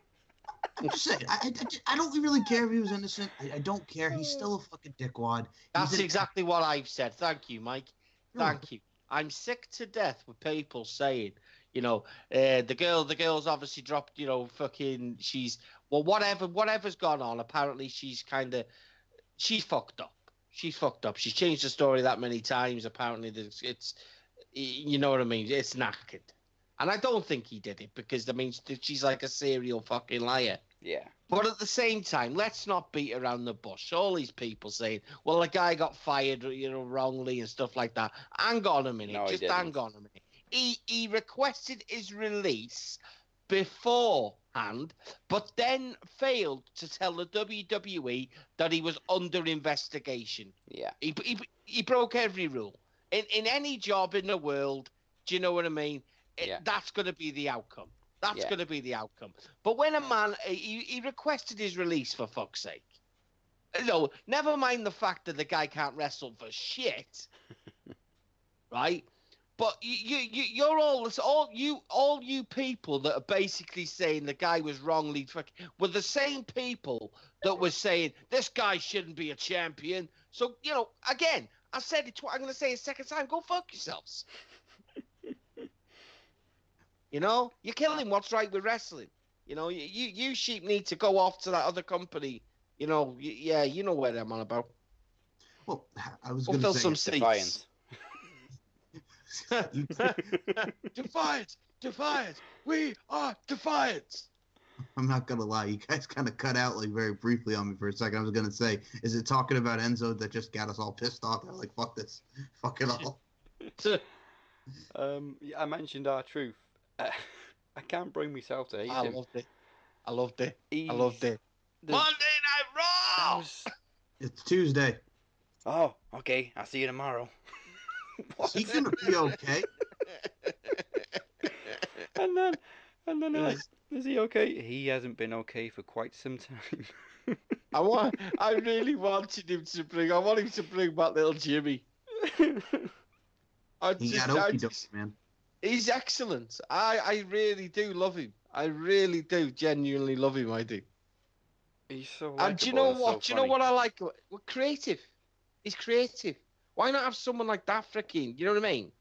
I'm just saying. I, I, I don't really care if he was innocent. I, I don't care. He's still a fucking dickwad. That's exactly what I've said. Thank you, Mike. Thank you. I'm sick to death with people saying, you know, uh, the girl, the girl's obviously dropped, you know, fucking, she's, well, whatever, whatever's gone on. Apparently, she's kind of, she's fucked up. She's fucked up. She's changed the story that many times. Apparently, it's, it's, you know what I mean? It's knackered. And I don't think he did it because, I mean, she's like a serial fucking liar. Yeah. But at the same time, let's not beat around the bush. All these people saying, "Well, the guy got fired, you know, wrongly and stuff like that." Hang on a minute, No, just hang on a minute. He he requested his release beforehand, but then failed to tell the WWE that he was under investigation. Yeah. He he, he broke every rule in in any job in the world. Do you know what I mean? It- Yeah. That's going to be the outcome. That's Yeah. going to be the outcome. But when a man he, he requested his release for fuck's sake. No, never mind the fact that the guy can't wrestle for shit, right? But you, you, you, you're all, this, all you, all you people that are basically saying the guy was wrongly, fuck- were the same people that were saying this guy shouldn't be a champion. So you know, again, I said it. Tw- I'm going to say it a second time. Go fuck yourselves. You know, you're killing what's right with wrestling. You know, you, you, you sheep need to go off to that other company. You know, y- yeah, you know what I'm on about. Well, I was We'll going fill to say some seats. Defiance. defiance, defiance. We are defiance. I'm not gonna lie, you guys kind of cut out like very briefly on me for a second. I was gonna say, is it talking about Enzo that just got us all pissed off? They're like, fuck this, fuck it all. Um, yeah, I mentioned R-Truth. Uh, I can't bring myself to hate I him. loved it. I loved it. I loved it. the- Monday Night Raw. was- It's Tuesday. Oh, okay. I'll see you tomorrow. What? He's gonna be okay. and then, and then, uh, is he okay? He hasn't been okay for quite some time. I want. I really wanted him to bring. I want him to bring back little Jimmy. I He just, got I okey just- man. He's excellent. I, I really do love him. I really do genuinely love him. I do. He's so. And do you know and so what? do you know funny. what I like? We're creative. He's creative. Why not have someone like that freaking? You know what I mean?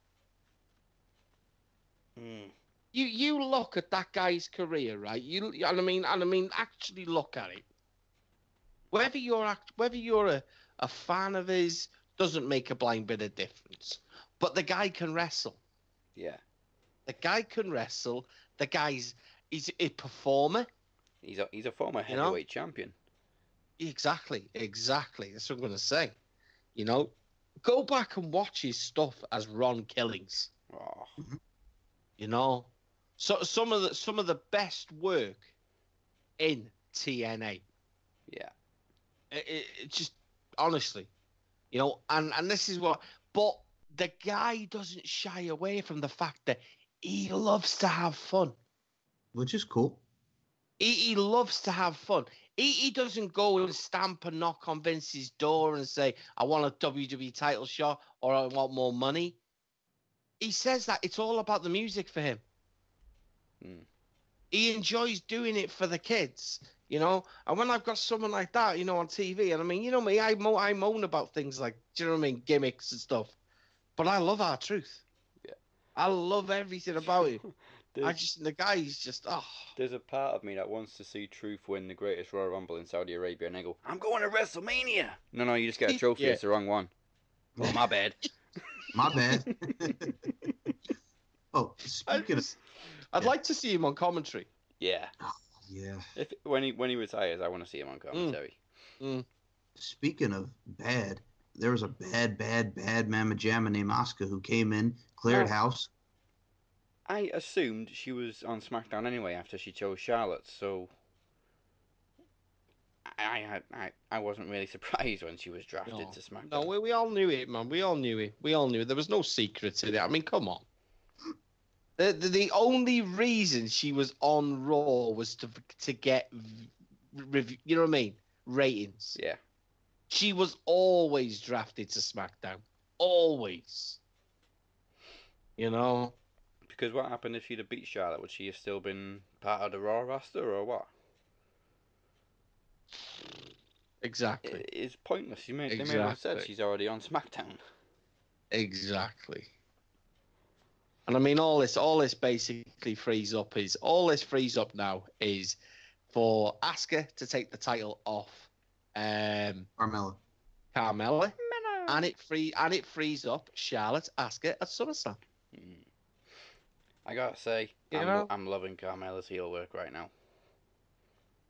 Mm. You you look at that guy's career, right? You and I mean and I mean actually look at it. Whether you're act- whether you're a, a fan of his doesn't make a blind bit of difference. But the guy can wrestle. Yeah, The guy can wrestle. The guy's he's a performer. he's a he's a former You know? heavyweight champion. Exactly, exactly. That's what I'm gonna say. You know, go back and watch his stuff as Ron Killings. Oh, You know, so some of the some of the best work in TNA. yeah. It, it, it just honestly, you know, and and this is what. But the guy doesn't shy away from the fact that he loves to have fun. Which is cool. He, he loves to have fun. He, he doesn't go and stamp and knock on Vince's door and say, I want a WWE title shot or I want more money. He says that it's all about the music for him. Hmm. He enjoys doing it for the kids, you know. And when I've got someone like that, you know, on TV, and I mean, you know me, I, mo- I moan about things like, do you know what I mean, gimmicks and stuff. But I love R-Truth. Yeah. I love everything about him. I just, the guy is just, oh. there's a part of me that wants to see Truth win the greatest Royal Rumble in Saudi Arabia, and I go, I'm going to WrestleMania. No, no, you just get a trophy. Yeah. It's the wrong one. Oh, my bad. My bad. oh, I speaking of just- I'd Yeah. like to see him on commentary. Yeah. yeah, If when he when he retires, I want to see him on commentary. Mm. Mm. speaking of bad, there was a bad, bad, bad mamma jamma named Asuka who came in, cleared Oh. house. I assumed she was on SmackDown anyway after she chose Charlotte, so I I I, I wasn't really surprised when she was drafted No. to SmackDown. No, we, we all knew it, man. We all knew it. We all knew it. There was no secret to it. I mean, come on. The, the the only reason she was on Raw was to to get v- review. You know what I mean? Ratings. Yeah. She was always drafted to SmackDown. Always. You know. Because what happened if she'd have beat Charlotte? Would she have still been part of the Raw roster or what? Exactly. It, it's pointless. You made, They may have said she's already on SmackDown. Exactly. And I mean, all this, all this basically frees up is all this frees up now is for Asuka to take the title off um, Carmella. Carmella, and it free and it frees up Charlotte Asuka at SummerSlam. Mm. I gotta say, You I'm, know? I'm loving Carmella's heel work right now.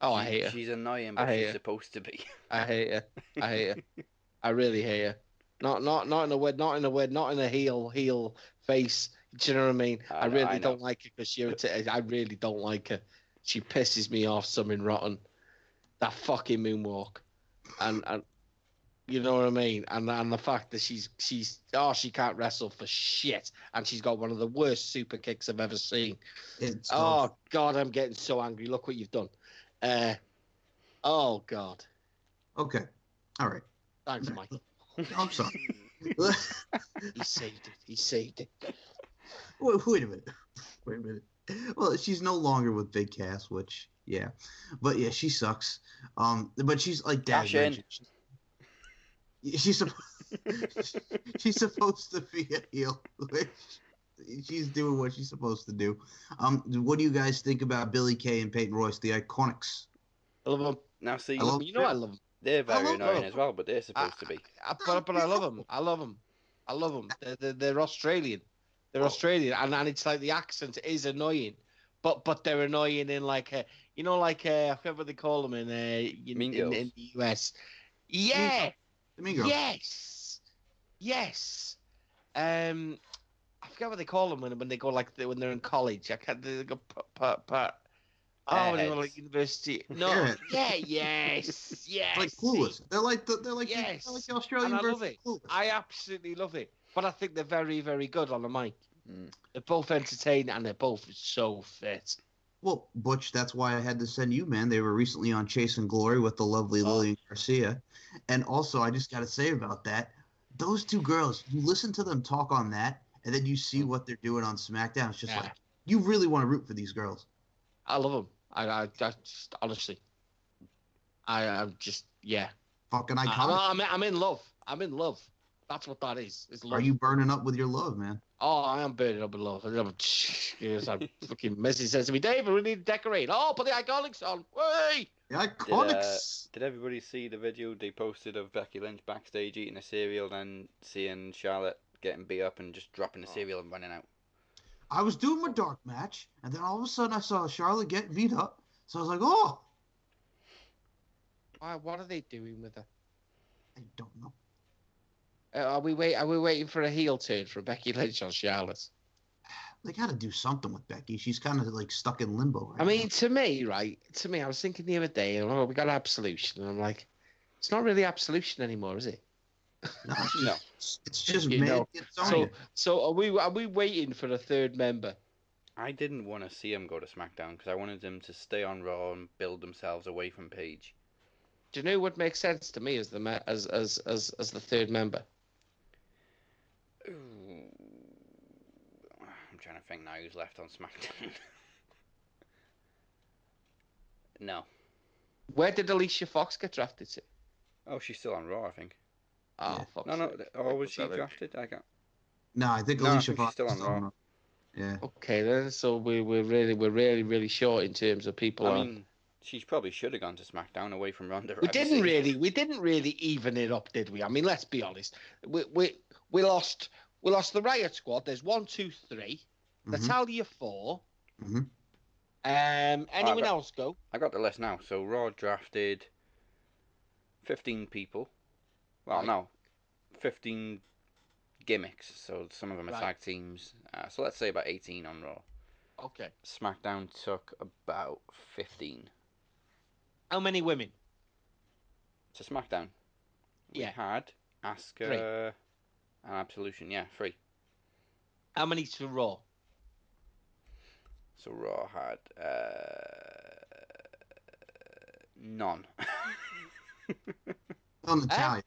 Oh, I hate her. She's annoying, but she's her. supposed to be. I hate her. I hate her. I really hate her. Not, not, not in a word. Not in a word. Not in a heel, heel face. Do you know what I mean? I I, know- really I don't like her because she. irrita- I really don't like her. She pisses me off. Something rotten. That fucking moonwalk, and and you know what I mean. And and the fact that she's she's oh she can't wrestle for shit, and she's got one of the worst super kicks I've ever seen. It's Oh God, I'm getting so angry. Look what you've done. Uh, oh God. okay. All right. Thanks, Mike. I'm sorry. He saved it. He saved it. wait, wait a minute. Wait a minute. Well, she's no longer with Big Cass, which yeah, but yeah, she sucks. Um, but she's like Dad Cash mentioned. She's, she's supposed she's supposed to be a heel. She's doing what she's supposed to do. Um, what do you guys think about Billie Kay and Peyton Royce, the Iconics? I love them. Now, see, I love- You know I love him. They're very annoying them. as well, but they're supposed to be. I, but, but I love them. I love them. I love them. They're, they're, they're Australian. They're Australian, and, and it's like the accent is annoying, but but they're annoying in like a you know like uh, I forget what they call them in uh in, Mean in, in the US. Yeah. The Mean Girls. Yes. Yes. Um, I forget what they call them when when they go like the, when they're in college. I can't. They go pa, pa, pa. Oh, when they go Airheads. like university. No. Airheads. Yeah. Yes. Yes. Like clueless. They're like the they're like Yes. the, they're like the Australian And I version love it. Clueless. I absolutely love it. But I think they're very, very good on the mic. Mm. They're both entertaining and they're both so fit. Well, Butch, that's why I had to send you, man. They were recently on Chasing Glory with the lovely Oh. Lillian Garcia. And also, I just got to say about that, those two girls, you listen to them talk on that, and then you see what they're doing on SmackDown. It's just Yeah. like, you really want to root for these girls. I love them. I, I, I just, honestly, I, I'm just, yeah. Fucking I, I'm. I'm, I'm in love. I'm in love. That's what that is. Is love. Are you burning up with your love, man? Oh, I am burning up with love. I'm, yes, I'm fucking Missy says to me, David, we need to decorate. Oh, put the iconics on. Way. The uh, iconics. Did everybody see the video they posted of Becky Lynch backstage eating a cereal and seeing Charlotte getting beat up and just dropping the oh. cereal and running out? I was doing my dark match, and then all of a sudden I saw Charlotte get beat up. So I was like, oh, Why, what are they doing with her? I don't know. Uh, are we wait? Are we waiting for a heel turn from Becky Lynch on Charlotte? They got to do something with Becky. She's kind of like stuck in limbo. Right I mean, to me, right? To me, I was thinking the other day, oh, we got absolution, and I'm like, it's not really absolution anymore, is it? no, it's No. just, it's just You mad know, Sonya. So, so are we? Are we waiting for a third member? I didn't want to see him go to SmackDown because I wanted them to stay on Raw and build themselves away from Paige. Do you know what makes sense to me as the as as as as the third member? Ooh. I'm trying to think now who's left on SmackDown. no. Where did Alicia Fox get drafted to? Oh, she's still on Raw, I think. Oh, Yeah. fuck's No, no. sake. th- Oh, was she drafted? I got. no, I think No, I Alicia think she's Fox still on Raw. Yeah. Okay, then. So we we're really we're really really short in terms of people. I on. mean, she probably should have gone to SmackDown away from Ronda. we Rousey. didn't really we didn't really even it up, did we? I mean, let's be honest. We we we lost we lost the Riot Squad. There's one, two, three. Mhm. Natalya four. Mhm. Um, anyone but- else go? I got the list now. So Raw drafted 15 people. Well, Right. no, 15 gimmicks. So some of them are Right. tag teams. Uh, so let's say about 18 on Raw. Okay. SmackDown took about 15. How many women? To SmackDown, we Yeah. had Asuka and Absolution. Yeah, three. How many to Raw? So Raw had uh, none. Oh, Natalya.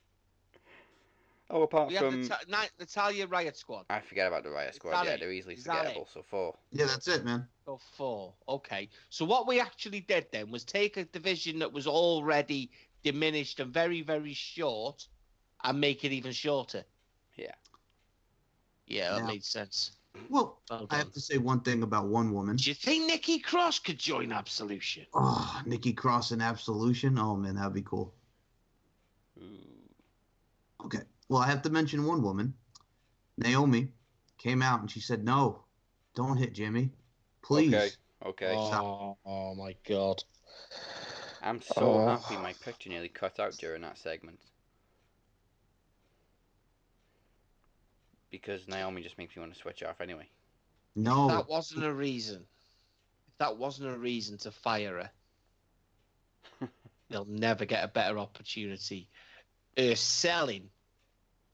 Oh, apart We have from Nata- Ni- Natalya Riot Squad. I forget about the Riot Squad. Yeah, it? they're easily Is forgettable. So four. Yeah, that's it, man. So four. Okay. So what we actually did then was take a division that was already diminished and very, very short and make it even shorter. Yeah. Yeah, that Yeah. made sense. Well, Well I have to say one thing about one woman. Do you think Nikki Cross could join Absolution? Oh, Nikki Cross and Absolution. Oh man, that'd be cool. Ooh. Okay. Well, I have to mention one woman. Naomi came out and she said, "No, don't hit Jimmy, please." Okay. Okay. Oh, oh my god. I'm so Oh. happy my picture nearly cut out during that segment. Because Naomi just makes me want to switch off anyway. No. That wasn't a reason. If that wasn't a reason to fire her, they'll never get a better opportunity. Uh, selling.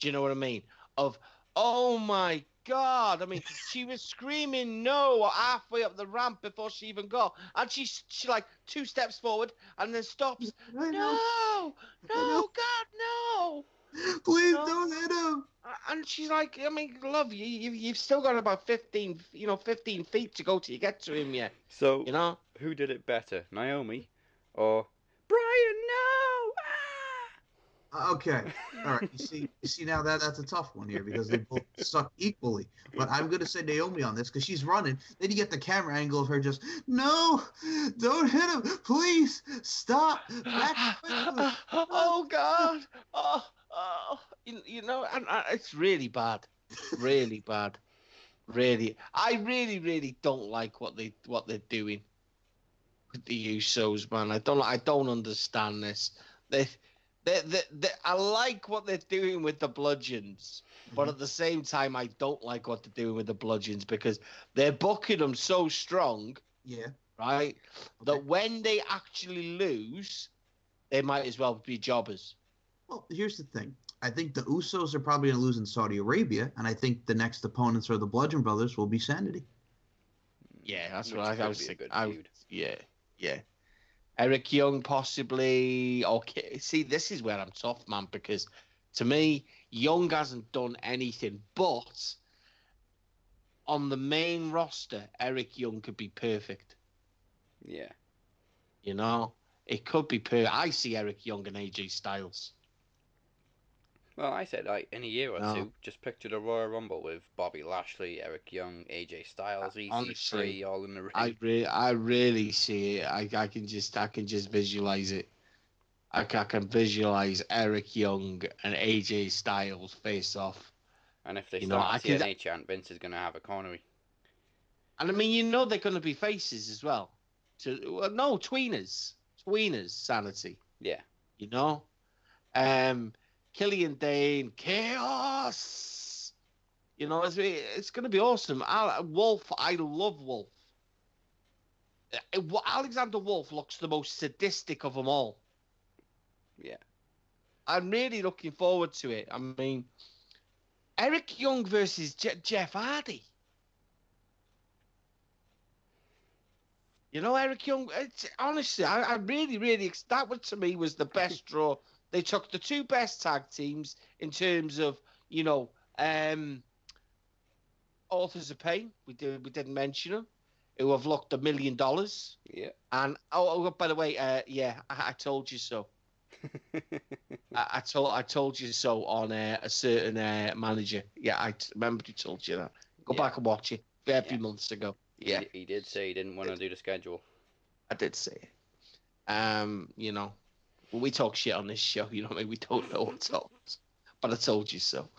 Do you know what I mean? Of, oh my God. I mean, she was screaming no halfway up the ramp before she even got. And she, she like two steps forward and then stops. No, no, God, no. Please No. don't hit him. And she's like, I mean, love you. you you've still got about 15, you know, 15 feet to go till you get to him yet. So, You know? who did it better, Naomi or Brian? No! Ah! Uh, okay. All right. You see, you see now that that's a tough one here because they both suck equally. But I'm gonna say Naomi on this because she's running. Then you get the camera angle of her just, no, don't hit him, please stop. Back oh God! Oh, oh, you, you know, and, and it's really bad, really bad, really. I really, really don't like what they what they're doing with the Usos, man. I don't, I don't understand this. They, they, they, they I like what they're doing with the bludgeons, but at the same time, I don't like what they're doing with the bludgeons because they're booking them so strong, Yeah. right? That when they actually lose, they might as well be jobbers. Well, here's the thing. I think the Usos are probably going to lose in Saudi Arabia, and I think the next opponents for the Bludgeon Brothers will be Sanity. Yeah, that's Which what I, I was thinking. good I, feud. yeah, yeah. Eric Young possibly. Okay, see, this is where I'm tough, man, because to me, Young hasn't done anything, but on the main roster, Eric Young could be perfect. Yeah. You know, it could be per. I see Eric Young and AJ Styles. Well, I said like in a year or No. two, just picture the Royal Rumble with Bobby Lashley, Eric Young, AJ Styles, EC3, honestly, all in the ring. I re- I really see it. I, I can just I can just visualize it. I, I can visualize Eric Young and AJ Styles face off. and if they you know, start I a TNA chant, Vince is going to have a cornery. And I mean, you know they're going to be faces as well. To well, no tweeners, tweeners, sanity. Yeah. You know, um, Killian Dain, chaos. You know, it's it's going to be awesome. Wolf, I love Wolf. Uh, Alexander Wolf looks the most sadistic of them all. Yeah. I'm really looking forward to it. I mean, Eric Young versus Je- Jeff Hardy. You know, Eric Young. It's, honestly, I, I really, really that was to me was the best draw. They took the two best tag teams in terms of you know, um, authors of pain. We did we didn't mention them, who have locked a million dollars. Yeah. And oh, oh, by the way, uh, yeah, I, I told you so. I, I told I told you so on uh, a certain uh, manager. Yeah, I t- remember he told you that. Go Yeah. back and watch it. A few Yeah. months ago. Yeah, d- he did say he didn't want to do the schedule. I did say it. Um, you know, when we talk shit on this show, you know what I mean? We don't know what's up. But I told you so.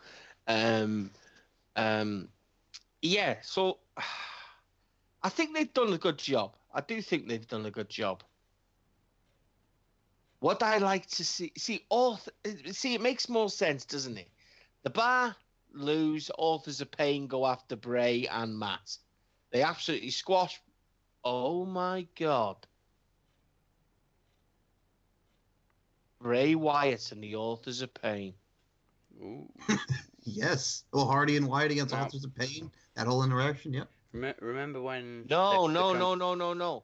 Um, um, yeah, so I think they've done a good job. I do think they've done a good job. What I like to see, see, author, see, it makes more sense, doesn't it? The bar lose, authors of pain go after Bray and Matt. They absolutely squash. Oh my god. Bray Wyatt and the authors of pain. Ooh. Yes. Oh, Hardy and Wyatt against Wow. Authors of Pain. That whole interaction. Yep. Rem- remember when? No, the- the no, con- no, no, no, no.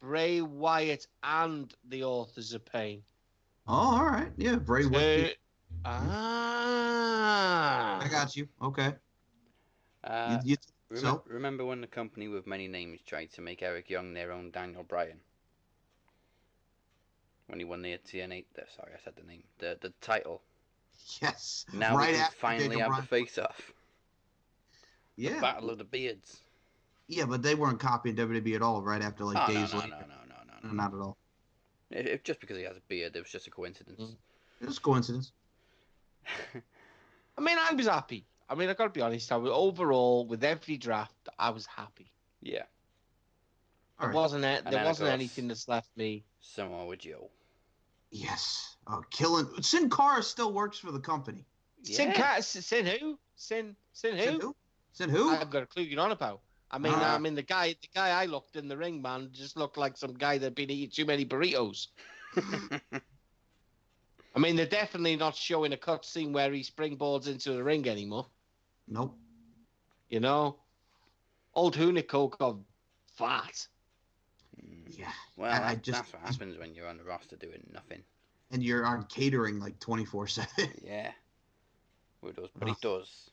Bray Wyatt and the authors of pain. Oh, all right. Yeah. Bray Wyatt. Uh, ah. I got you. Okay. Uh, you, you, remem- so remember when the company with many names tried to make Eric Young their own Daniel Bryan? When he won the TNA, the, sorry, I said the name, the the title. yes. Now right we can finally have Bryan- the face off. Yeah. The Battle of the Beards. Yeah, but they weren't copying WWE at all. Right after like oh, no, days no, later. no, no, no, no, No, no. Not at all. If, if just because he has a beard, it was just a coincidence. Mm. It was coincidence. I mean, I was happy. I mean, I got to be honest. I was overall with every draft, I was happy. yeah, All There right. wasn't a, And there wasn't anything that's left me. Samoa Joe. Yes. Oh, killing. Sin Cara still works for the company. Sin, Yeah. Ca- Sin who? Sin Sin who? Sin who? Sin who? I haven't got a clue you're on about. I mean, Ah. I mean the guy, the guy I looked in the ring, man, just looked like some guy that'd been eating too many burritos. I mean, they're definitely not showing a cut scene where he springboards into the ring anymore. Nope. You know, old Hunico got fat. Yeah. well, And I just- that's what happens when you're on the roster doing nothing. And you're on catering like 24 7. Yeah. Who does? But he does.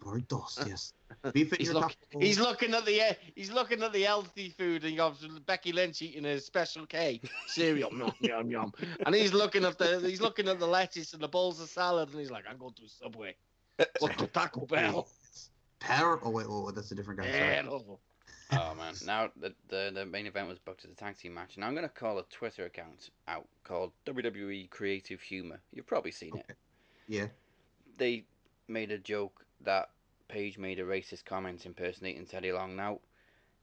Por dos, yes. Beef He's, look, he's looking at the uh, he's looking at the healthy food and you got Becky Lynch eating a special K cereal, yum yum yum, and he's looking at the he's looking at the lettuce and the bowls of salad and he's like, I'm going to Subway, go to Taco Bell. Par- oh wait, oh, wait, that's a different guy. Sorry. Oh, Oh man! Now the, the the main event was booked as a tag team match, and I'm gonna call a Twitter account out called WWE Creative Humor. You've probably seen it. Yeah. They made a joke that Paige made a racist comment impersonating Teddy Long. Now,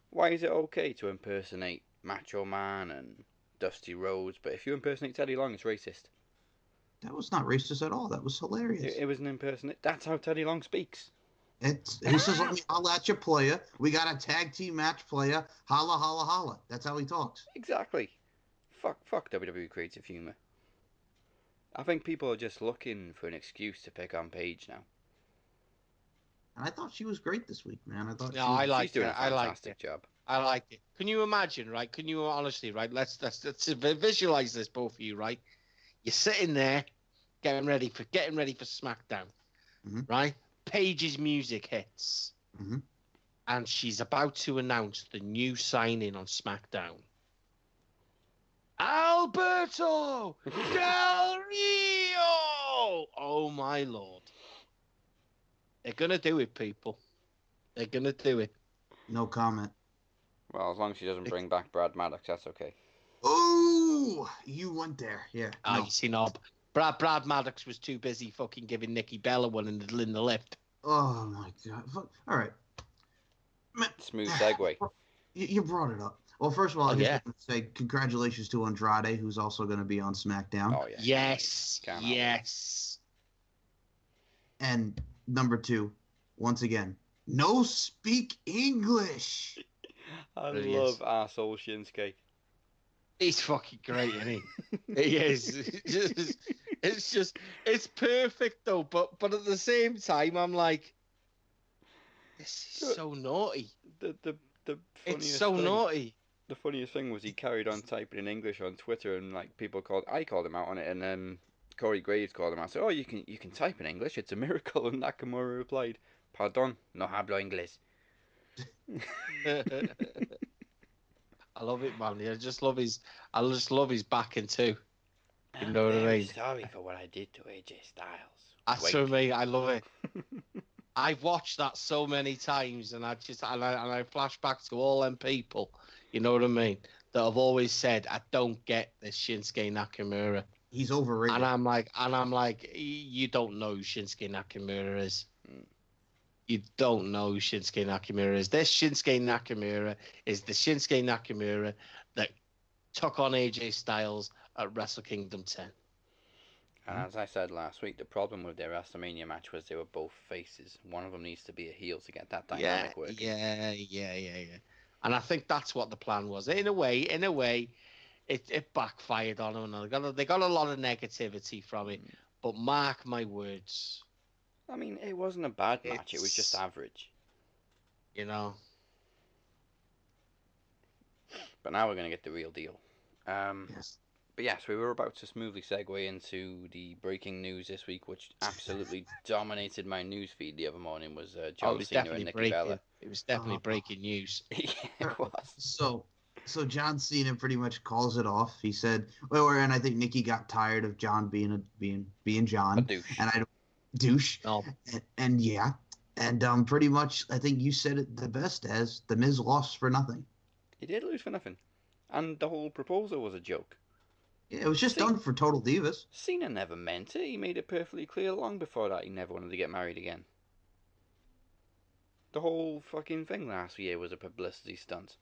why is it okay to impersonate Macho Man and Dusty Rhodes, but if you impersonate Teddy Long, it's racist? That was not racist at all. That was hilarious. It, it was an impersonate. That's how Teddy Long speaks. It's he says, "Let me holla at your player. We got a tag team match player. Holla, holla, holla." That's how he talks. Exactly. Fuck, fuck WWE Creative Humor. I think people are just looking for an excuse to pick on Paige now. And I thought she was great this week, man. I thought. No, she, I like She's doing it. a I like fantastic it. job. I like it. Can you imagine, right? Can you honestly, right? Let's let's, let's visualize this, both of you, right? You're sitting there, getting ready for getting ready for SmackDown, Mhm. right? Paige's music hits, Mhm. and she's about to announce the new signing on SmackDown. Alberto Del Rio! Oh my lord! They're gonna do it, people. They're gonna do it. No comment. Well, as long as she doesn't bring back Brad Maddox, that's okay. Oh, you went there. Yeah. Ah, no. you see, no, Brad Brad Maddox was too busy fucking giving Nikki Bella one in the in the lift. Oh my god. Fuck. All right. Smooth segue. you, you brought it up. Well, first of all, Oh, I just yeah. want to say congratulations to Andrade, who's also going to be on SmackDown. Oh yeah. Yes, Can't help it. yes. And number two, once again, no speak English. I Brilliant. love arsehole Shinsuke. He's fucking great, isn't he? he is. It's just, it's perfect though. But but at the same time, I'm like, this is so naughty. The the the funniest It's so thing, naughty. The funniest thing was he carried on typing in English on Twitter, and like people called, I called him out on it, and then Corey Graves called him out. Said, "Oh, you can you can type in English. It's a miracle." And Nakamura replied, "Pardon, no hablo inglés." I love it, man. I just love his. I just love his backing too. You know what I mean? Sorry for what I did to AJ Styles. That's Wait. what I. I love it. I've watched that so many times, and I just and I, and I flash back to all them people. You know what I mean? That have always said, "I don't get this Shinsuke Nakamura," He's overrated. and I'm like, and I'm like, you don't know who Shinsuke Nakamura is. Mm. You don't know who Shinsuke Nakamura is. This Shinsuke Nakamura is the Shinsuke Nakamura that took on AJ Styles at Wrestle Kingdom 10. And as I said last week, the problem with their WrestleMania match was they were both faces. One of them needs to be a heel to get that yeah, dynamic working. yeah, yeah, yeah, yeah. And I think that's what the plan was. In a way, in a way, it, it backfired on them. And they got a, they got a lot of negativity from it. But mark my words, I mean, it wasn't a bad match. It was just average. you know. But now we're going to get the real deal. Um, yes. But yes, we were about to smoothly segue into the breaking news this week, which absolutely dominated my news feed the other morning. Was uh, Oh, it John was Cena definitely and Nikki breaking. Bella? It was definitely Uh, breaking news. yeah, it was. So, so John Cena pretty much calls it off. He said, "Well, and I think Nikki got tired of John being a being being A John, douche. and I don't douche, No, and, and yeah, and um, pretty much I think you said it the best as the Miz lost for nothing. He did lose for nothing, and the whole proposal was a joke. It was just See- done for Total Divas. Cena never meant it. He made it perfectly clear long before that he never wanted to get married again. The whole fucking thing last year was a publicity stunt.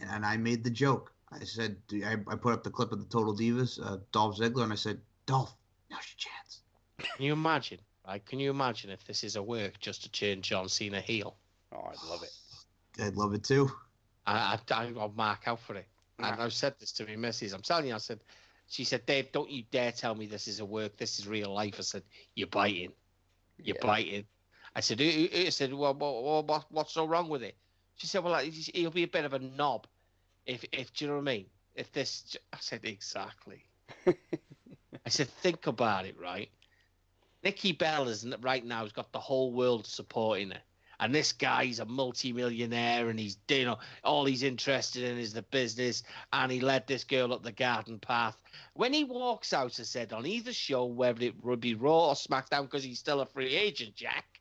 And, and I made the joke. I said, I, I put up the clip of the Total Divas, uh, Dolph Ziggler, and I said, Dolph, now's your chance. can you imagine? Like, Can you imagine if this is a work just to turn John Cena heel? Oh, I'd love it. I'd love it too. I, I, I'll mark out for it. And I've said this to me, missus. I'm telling you, I said, she said, Dave, don't you dare tell me this is a work. This is real life. I said, you're biting. You're Yeah. biting. I said, I said, well, what, what, what's so wrong with it? She said, well, he'll be a bit of a knob. If, if, do you know what I mean? If this, I said, exactly. I said, think about it, right? Nikki Bella is right now has got the whole world supporting her. And this guy's a multi-millionaire, and he's you know all he's interested in is the business, and he led this girl up the garden path. When he walks out, I said on either show, whether it would be Raw or SmackDown, because he's still a free agent, Jack,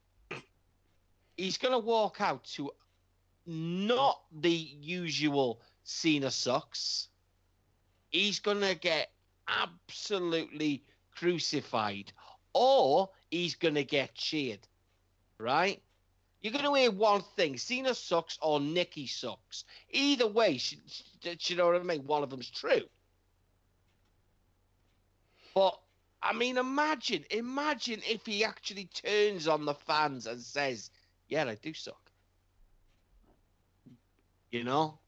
he's gonna walk out to not the usual Cena sucks. He's gonna get absolutely crucified, or he's gonna get cheered, right? You're going to hear one thing: Cena sucks or Nikki sucks. Either way, sh- sh- sh- you know what I mean. One of them's true. But I mean, imagine, imagine if he actually turns on the fans and says, "Yeah, I do suck." You know,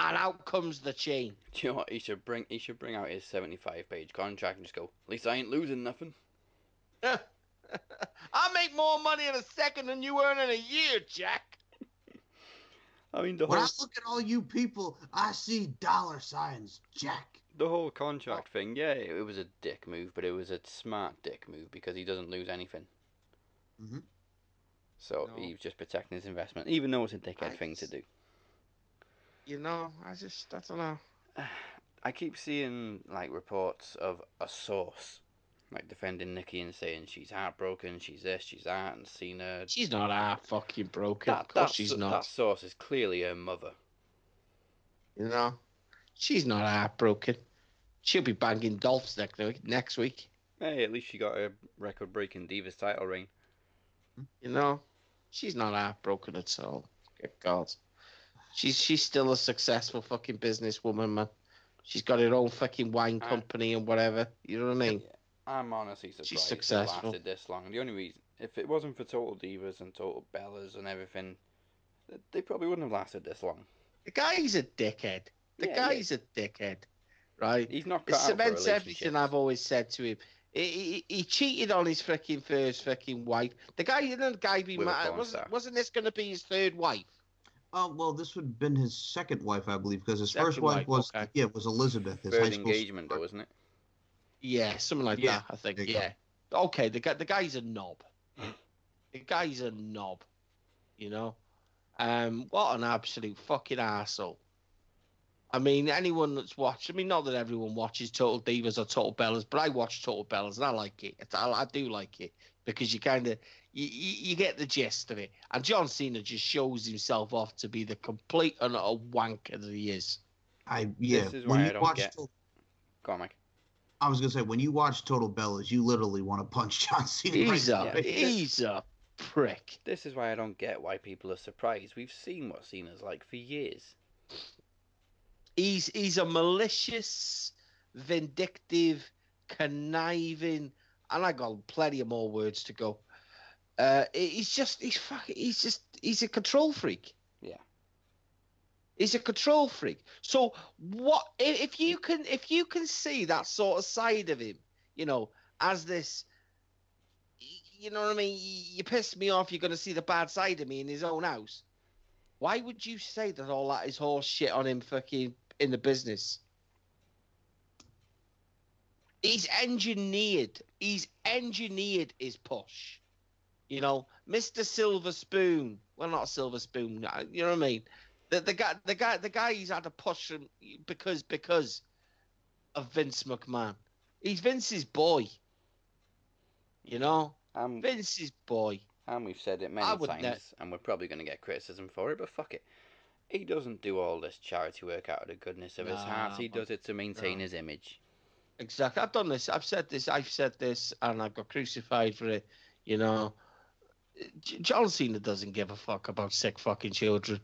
and out comes the chain. Do you know what? He should bring he should bring out his seventy-five page contract and just go. At least I ain't losing nothing. I make more money in a second than you earn in a year, Jack. I mean, the When whole I look at all you people, I see dollar signs, Jack. the whole contract thing. Yeah, it, it was a dick move, but it was a smart dick move because he doesn't lose anything. Mhm. So No. he's just protecting his investment, even though it's a dickhead I thing to do. You know, I just, I don't know. I keep seeing like reports of a source like defending Nikki and saying she's heartbroken, she's this, she's that, and Cena. She's not half fucking broken. That, of course that, she's not. that source is clearly her mother. You know, she's not heartbroken. She'll be banging Dolphs next week. Next week, Hey, at least she got a record-breaking Divas title reign. you know, she's not heartbroken at all. Good God, she's she's still a successful fucking businesswoman, man. She's got her own fucking wine Uh, company and whatever. You know what I mean? I'm honestly surprised She's it lasted this long. The only reason, if it wasn't for Total Divas and Total Bellas and everything, they probably wouldn't have lasted this long. The guy's a dickhead. The Yeah, guy's a dickhead, right? He's not It cut out for cements everything. I've always said to him. He, he, he cheated on his freaking first freaking wife. The guy, you know, the guy be mad. Wasn't, wasn't this going to be his third wife? Oh well, this would have been his second wife, I believe, because his Second first wife wife, was okay. yeah was Elizabeth, his Third high school engagement, though, sweetheart. isn't it? Yeah, something like Yeah, that. I think. there you go. Yeah. Okay. The guy, the guy's a knob. the guy's a knob. You know. Um. What an absolute fucking asshole. I mean, anyone that's watched. I mean, not that everyone watches Total Divas or Total Bellas, but I watch Total Bellas and I like it. It's- I, I do like it because you kind of you, you, you get the gist of it. And John Cena just shows himself off to be the complete and utter wanker that he is. I yeah. This is why you I don't watch get- Total- Go on, Mike. I was gonna say when you watch Total Bellas, you literally want to punch John Cena. He's right a in the face. he's a prick. This is why I don't get why people are surprised. We've seen what Cena's like for years. he's he's a malicious, vindictive, conniving, and I got plenty of more words to go. Uh, he's just he's fucking he's just he's a control freak. He's a control freak. So what if, you can if you can see that sort of side of him, you know, as this you know what I mean? You, you piss me off, you're gonna see the bad side of me in his own house. Why would you say that all that is horse shit on him fucking in the business? He's engineered. He's engineered his push. You know, Mr. Silver Spoon. Well, not Silver Spoon. You know what I mean? The, the guy, the guy, the guy. He's had to push him because because of Vince McMahon. He's Vince's boy. You know, And, Vince's boy. and we've said it many times, ne- and we're probably going to get criticism for it, but fuck it. He doesn't do all this charity work out of the goodness of his heart. He does it to maintain No. his image. Exactly. I've done this. I've said this. I've said this, and I've got crucified for it. You know, John Cena doesn't give a fuck about sick fucking children.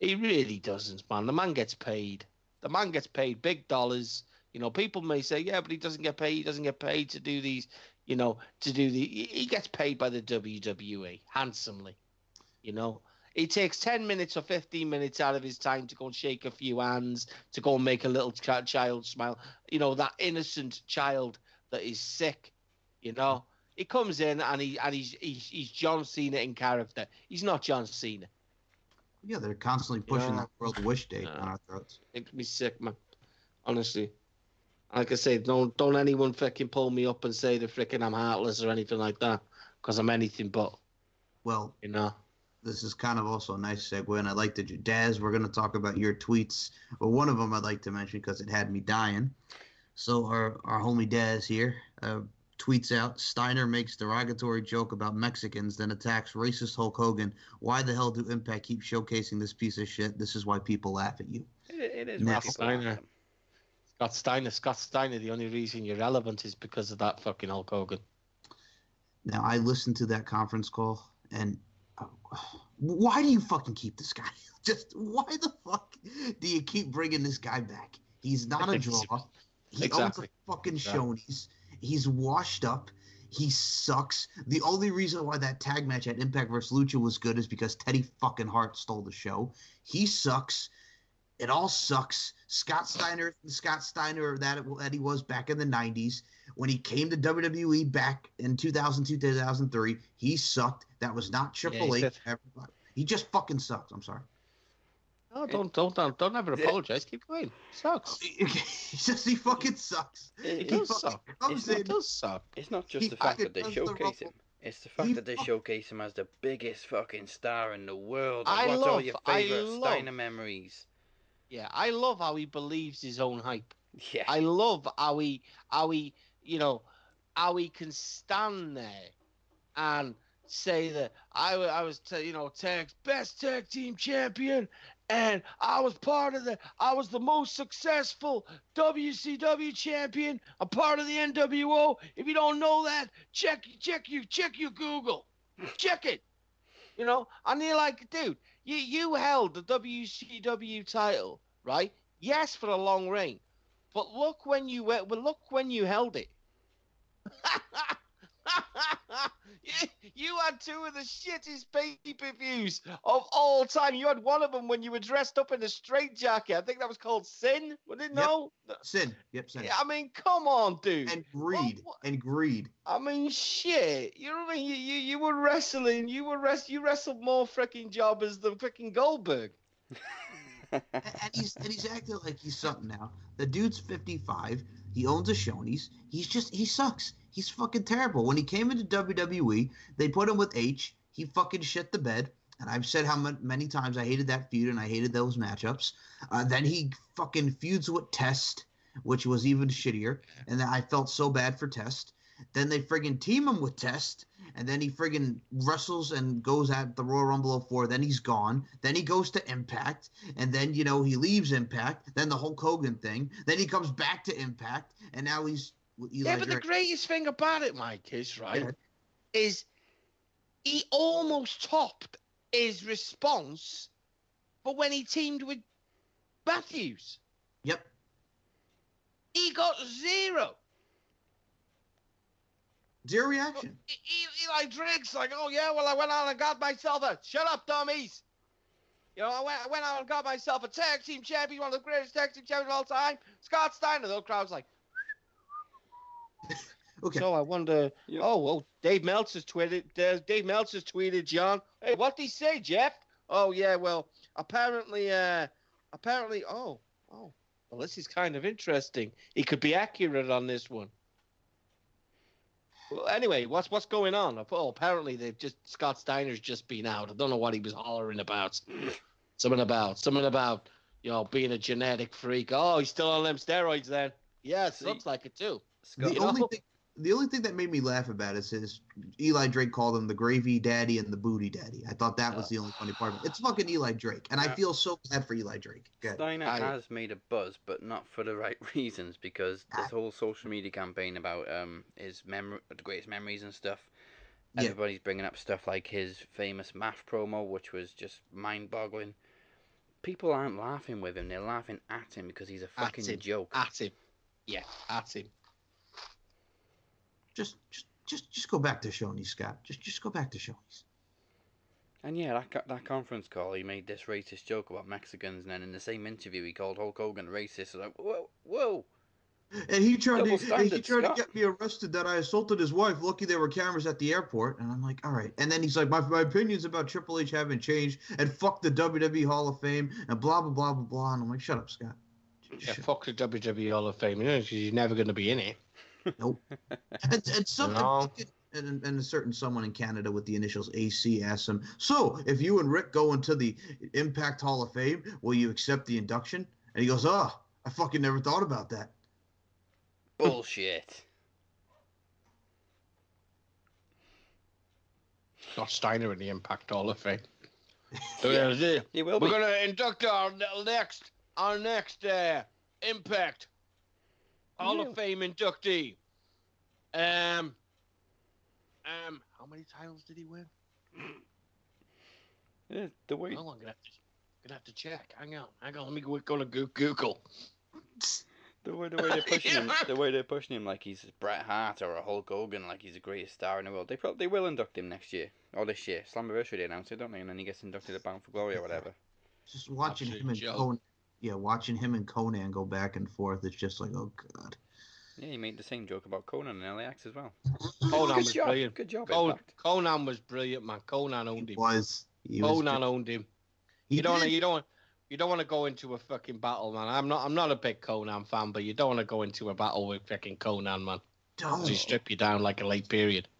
He really doesn't, man. The man gets paid. The man gets paid big dollars. You know, people may say, yeah, but he doesn't get paid. He doesn't get paid to do these. You know, to do the. He gets paid by the WWE handsomely. You know, he takes 10 minutes or 15 minutes out of his time to go and shake a few hands, to go and make a little child smile. You know, that innocent child that is sick. You know, he comes in and he and he's he's, he's John Cena in character. He's not John Cena. Yeah, they're constantly pushing Yeah. that World Wish Date Yeah. on our throats. It makes me sick, man. Honestly. Like I say, don't don't anyone fucking pull me up and say the freaking I'm heartless or anything like that, because I'm anything but. Well, You know. this is kind of also a nice segue, and I'd like to, Daz, we're going to talk about your tweets. But one of them I'd like to mention because it had me dying. So our, our homie Daz here uh, tweets out, Steiner makes derogatory joke about Mexicans, then attacks racist Hulk Hogan. Why the hell do Impact keep showcasing this piece of shit? This is why people laugh at you. It, it is Now, why people laugh at Steiner. Scott Steiner, Scott Steiner, the only reason you're relevant is because of that fucking Hulk Hogan. Now, I listened to that conference call, and uh, why do you fucking keep this guy? Just why the fuck do you keep bringing this guy back? He's not a draw. He Exactly. owns the fucking Exactly. Shoney's. He's washed up. He sucks. The only reason why that tag match at Impact vs. Lucha was good is because Teddy fucking Hart stole the show. He sucks. It all sucks. Scott Steiner, Scott Steiner that that he was back in the '90s when he came to WWE back in 2002, 2003. He sucked. That was not Triple he H. He just fucking sucks. I'm sorry. Oh, don't don't don't don't ever eh. apologize. Keep going. Sucks. he just he fucking sucks. It It- He does suck. comes It in. does suck. It's not just He the fact that they does the showcase him. It's the fact He that they fuck- showcase him as the biggest fucking star in the world. I And what's all love- your I favorite love- Steiner memories? Yeah, I love how he believes his own hype. Yeah. I love how he how he you know how he can stand there and say that I, wa- I was t- you know tag best tag team champion and I was part of the I was the most successful WCW champion. I'm part of the NWO. If you don't know that, check check you check your Google. Check it. You know, and you're like, dude, you you held the WCW title, right? Yes, for a long reign, but look when you. Well, look when you held it. you, you had two of the shittest pay-per-views of all time. You had one of them when you were dressed up in a straitjacket. I think that was called Sin. Was it Yep. no? Sin. Yep, sin. Yeah, I mean, come on, dude. And greed. what- And greed. I mean, shit. You know what I mean? You, you, you were wrestling. You were rest. You wrestled more freaking jobbers than freaking Goldberg. and, and he's and he's acting like he's something now. The dude's 55. He owns a Shoney's. He's just he sucks. He's fucking terrible. When he came into WWE, they put him with H. He fucking shit the bed. And I've said how many times I hated that feud and I hated those matchups. Uh, then he fucking feuds with Test, which was even shittier. And then I felt so bad for Test. Then they friggin' team him with Test, and then he friggin' wrestles and goes at the Royal Rumble 04. Then he's gone. Then he goes to Impact, and then you know he leaves Impact. Then the Hulk Hogan thing. Then he comes back to Impact, and now he's Eli yeah, but the greatest thing about it, Mike, is right, Yeah. is he almost topped his response for when he teamed with Matthews. Yep. He got zero. Zero reaction. Eli Drake's like, oh yeah, well I went out and got myself a shut up, dummies. You know, I went, I went out and got myself a tag team champion, one of the greatest tag team champions of all time, Scott Steiner. The crowd's like, Okay. so I wonder. Yep. Oh well, Dave Meltzer's tweeted. Uh, Dave Meltzer's tweeted, John. Hey, what did he say, Jeff? Oh yeah, well apparently, uh, apparently, oh, oh, well this is kind of interesting. He could be accurate on this one. Well, anyway, what's what's going on? Oh, apparently they've just Scott Steiner's just been out. I don't know what he was hollering about. Something about something about you know being a genetic freak. Oh, he's still on them steroids then. Yes, See- looks like it too. Scott, the only know? thing, the only thing that made me laugh about it is Eli Drake called him the gravy daddy and the booty daddy. I thought that was the only funny part of it. It's fucking Eli Drake, and I feel so bad for Eli Drake. Good. Steiner I- has made a buzz, but not for the right reasons. Because this Ah. whole social media campaign about um his memory, the greatest memories and stuff. Yeah. Everybody's bringing up stuff like his famous math promo, which was just mind-boggling. People aren't laughing with him; they're laughing at him because he's a fucking him. joke. At him. Yeah, at him. Just, just, just, just go back to Shoney's, Scott. Just, just go back to Shoney's. And yeah, that co- that conference call, he made this racist joke about Mexicans, and then in the same interview, he called Hulk Hogan racist. Like, whoa, whoa! And he tried Double to, he tried Scott. to get me arrested that I assaulted his wife. Lucky there were cameras at the airport, and I'm like, all right. And then he's like, my, my opinions about Triple H haven't changed, and fuck the WWE Hall of Fame, and blah blah blah blah blah. And I'm like, shut up, Scott. Yeah, fuck the WWE Hall of Fame, you know, 'cause you're never going to be in it. Nope. and, and some No. and, and a certain someone in Canada with the initials AC asked him, "So, if you and Rick go into the Impact Hall of Fame, will you accept the induction?" And he goes, "Oh, I fucking never thought about that." Bullshit. Scott Steiner in the Impact Hall of Fame. So, yeah, yeah. He will We're be. going to induct our next, our next uh, Impact Hall Yeah. of Fame inductee. Um, um, how many titles did he win? Yeah, the way Well, I'm gonna have to, gonna have to check. Hang on, hang on. Let me go, go to Goo- Google. the way the way they're pushing him, the way they're pushing him like he's Bret Hart or a Hulk Hogan, like he's the greatest star in the world. They probably they will induct him next year or this year. Slammiversary they announced it, don't they? And then he gets inducted at Bound for Glory or whatever. Just watching Absolute him and joke. Conan, yeah, watching him and Konnan go back and forth. It's just like, oh god. Yeah, he made the same joke about Konnan and LAX as well. Konnan Good was job. brilliant. Good job. Con- Impact. Konnan was brilliant, man. Konnan owned He him. was. He was Konnan owned him. he You don't, wanna, did. you don't, you don't want to go into a fucking battle, man. I'm not, I'm not a big Konnan fan, but you don't want to go into a battle with fucking Konnan, man. Don't. He strip you down like a late period.